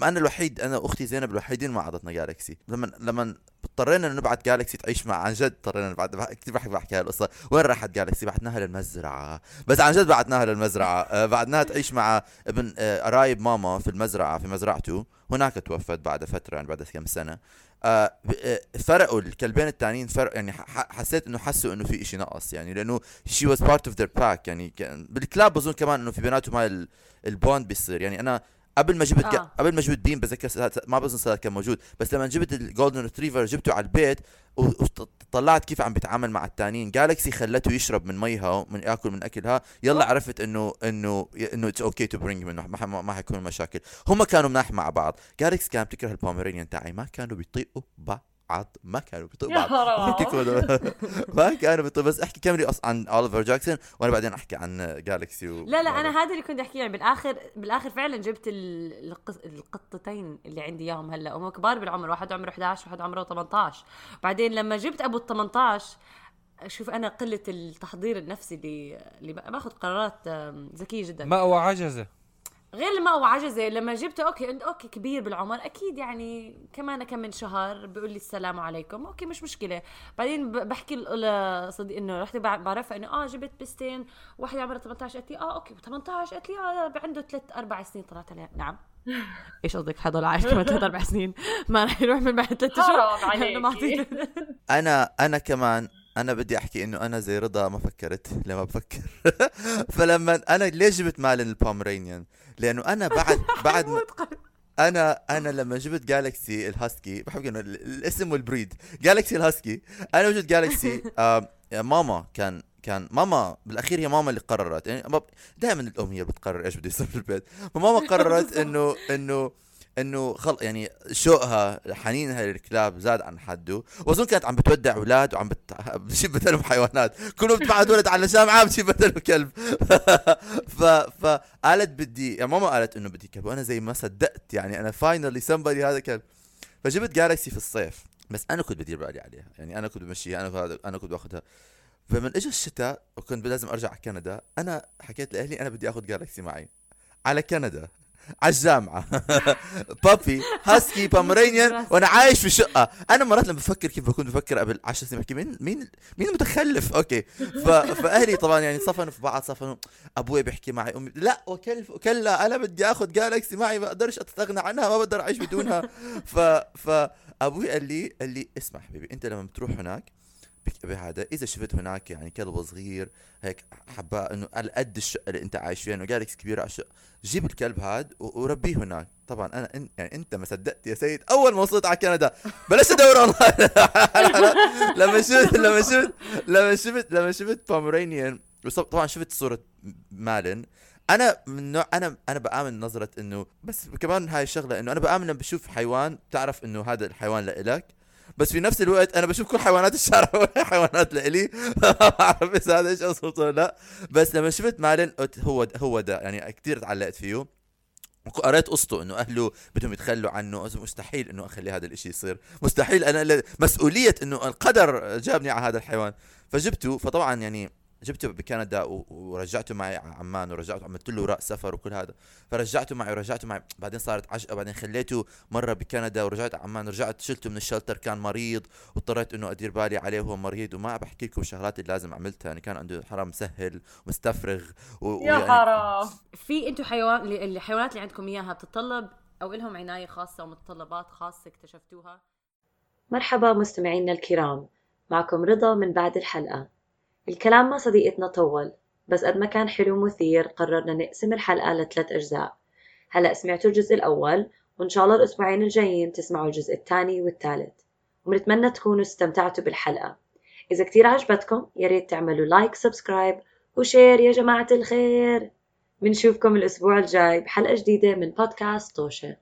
أنا الوحيد أنا واختي زينب الوحيدين ما عضتنا جالكسي لما لما اضطرينا نبعت جالكسي تعيش مع عن جد اضطرينا نبعت كثير بحكي بحكي هاي القصة وين راحت جالكسي بعتناها للمزرعة. بس عن جد بعتناها للمزرعة. آه بعدناها تعيش مع ابن آه قرايب ماما في المزرعة في مزرعته. هناك توفت بعد فترة يعني بعد كم سنة. آه فرقوا الكلبين التانيين فرق يعني حسيت إنه حسوا إنه في إشي نقص يعني لأنه she was part of their pack يعني بالكلاب بظن كمان إنه في بيناتهم هاي ال- ال bond بيصير. يعني أنا قبل ما جبت آه. قبل ما جبت بيم بذكر ما بظن صار كان موجود. بس لما جبت ال golden retriever جبته على البيت وطلعت كيف عم بيتعامل مع التانيين. جالكسي خلته يشرب من ميها ومن ياكل من أكلها. يلا عرفت انه انه إنه it's okay to bring منه ما, حيكون مشاكل. هم كانوا مناح مع بعض. جالكسي كانت بتكره ال Pomeranian تاعي. ما كانوا بيطيقوا بعض. ما كانوا بيطيقوا يا بعض. ما كانوا بيطيقوا بس احكي كملي أص- عن اوليفر جاكسون وأنا بعدين أحكي عن جالكسي و... لا لا أنا هذا اللي كنت أحكيه. يعني بالآخر بالآخر فعلا جبت القطتين اللي عندي إياهم هلأ. هم كبار بالعمر واحد عمره 11 وواحد عمره 18 بعدين لما جبت أبو ال 18 شوف أنا قلة التحضير النفسي اللي اللي باخذ قرارات ذكية جدا. مأوى عجزة. غير ما هو عجزه لما جبته okay أنت okay كبير بالعمر أكيد يعني كمان كم من شهر بيقول لي السلام عليكم okay مش مشكلة. بعدين ب- بحكي لصديق إنه رحت بع- بعرفها إنه آه جبت بستين واحدة عمرها 18 قالت لي آه okay 18 قالت لي آه عنده ثلاث أربع سنين طلعت عليها. نعم. إيش قصدك؟ حضل عايش كمان ثلاث أربع سنين. ما رح يروح من بعد ثلاث اشهر أنا أنا كمان أنا بدي أحكي إنه أنا زي رضا ما فكرت لما بفكر. فلما أنا ليش جبت مالن ال Pomeranian لأنه أنا بعد بعد ما- أنا أنا لما جبت جالكسي الهاسكي بحب إنه ال- الاسم وال breed جالكسي الهاسكي أنا وجدت جالكسي آه ماما كان كان ماما بالأخير هي ماما اللي قررت. يعني دائما الأم هي اللي بتقرر إيش بده يصير في البيت فماما قررت انه إنه إنه خل يعني شوقها حنينها للكلاب زاد عن حده. وأظن كانت عم بتودع أولاد وعم بت... بتجيب بدلهم حيوانات. كل ما ولد على جامعه بتجيب بدله كلب. ف فقالت بدي يعني ماما قالت إنه بدي كلب وأنا زي ما صدقت يعني أنا فاينلي somebody هذا كلب. فجبت جالكسي في الصيف. بس أنا كنت بدير بالي عليها. يعني أنا كنت بمشيها أنا أنا كنت باخذها فمن اجى الشتاء وكنت لازم أرجع على كندا أنا حكيت لأهلي أنا بدي اخذ جالكسي معي. على كندا. على الجامعة. puppy husky Pomeranian وأنا عايش في شقة أنا مرات لما بفكر كيف بكون بفكر قبل 10 سنين بحكي مين مين مين المتخلف؟ okay. ف... فأهلي طبعا يعني صفنوا في بعض صفنوا. أبوي بيحكي معي أمي لا وكلف كلا أنا بدي آخذ جالكسي معي ما أقدرش أستغنى عنها ما بقدر أعيش بدونها. ف فأبوي قال لي قال لي اسمع حبيبي أنت لما بتروح هناك بهذا. إذا شفت هناك يعني كلب صغير هيك حباه إنه على قد الشقة اللي أنت عايش فيها إنه جالكسي كبيرة على الشقه جيب الكلب هاد وربيه هناك. طبعا أنا إن يعني أنت ما صدقت يا سيد أول ما وصلت على كندا بلشت أدور اونلاين لما شفت لما شفت لما شفت لما شفت Pomeranian طبعا شفت صورة مالن. أنا من نوع أنا أنا بآمن نظرة إنه بس كمان هاي الشغله إنه أنا بآمن بشوف حيوان بتعرف إنه هذا الحيوان لإلك. بس في نفس الوقت أنا بشوف كل حيوانات الشارع حيوانات لإلي. ما بعرف إذا هذا إيش قصته ولا لأ. بس لما شفت مالن هو هو ده. يعني كثير تعلقت فيه. قريت قصته إنه أهله بدهم يتخلوا عنه. مستحيل إنه أخلي هذا الإشي يصير. مستحيل. أنا مسؤولية إنه القدر جابني على هذا الحيوان. فجبته. فطبعا يعني جبته بكندا ورجعته معي على عمان ورجعته عملت له اوراق سفر وكل هذا. فرجعته معي ورجعته معي. بعدين صارت عشقة. بعدين خليته مرة بكندا ورجعت على عمان رجعت شلته من الشلتر. كان مريض واضطريت إنه أدير بالي عليه وهو مريض. وما بحكي لكم الشغلات اللي لازم عملتها يعني كان عنده حرام مسهل ومستفرغ و... يا ويعني حرام في أنتم حيوان الحيوانات اللي عندكم إياها بتتطلب أو لهم عناية خاصة ومتطلبات خاصة اكتشفتوها؟ مرحبا مستمعينا الكرام. معكم رضا من بعد الحلقة. الكلام مع صديقتنا طول بس قد ما كان حلو مثير قررنا نقسم الحلقة لثلاث أجزاء. هلأ سمعتوا الجزء الأول وإن شاء الله الأسبوعين الجايين تسمعوا الجزء الثاني والثالث. ونتمنى تكونوا استمتعتوا بالحلقة. إذا كتير عجبتكم ياريت تعملوا like subscribe و share يا جماعة الخير. بنشوفكم الأسبوع الجاي بحلقة جديدة من بودكاست طوشة.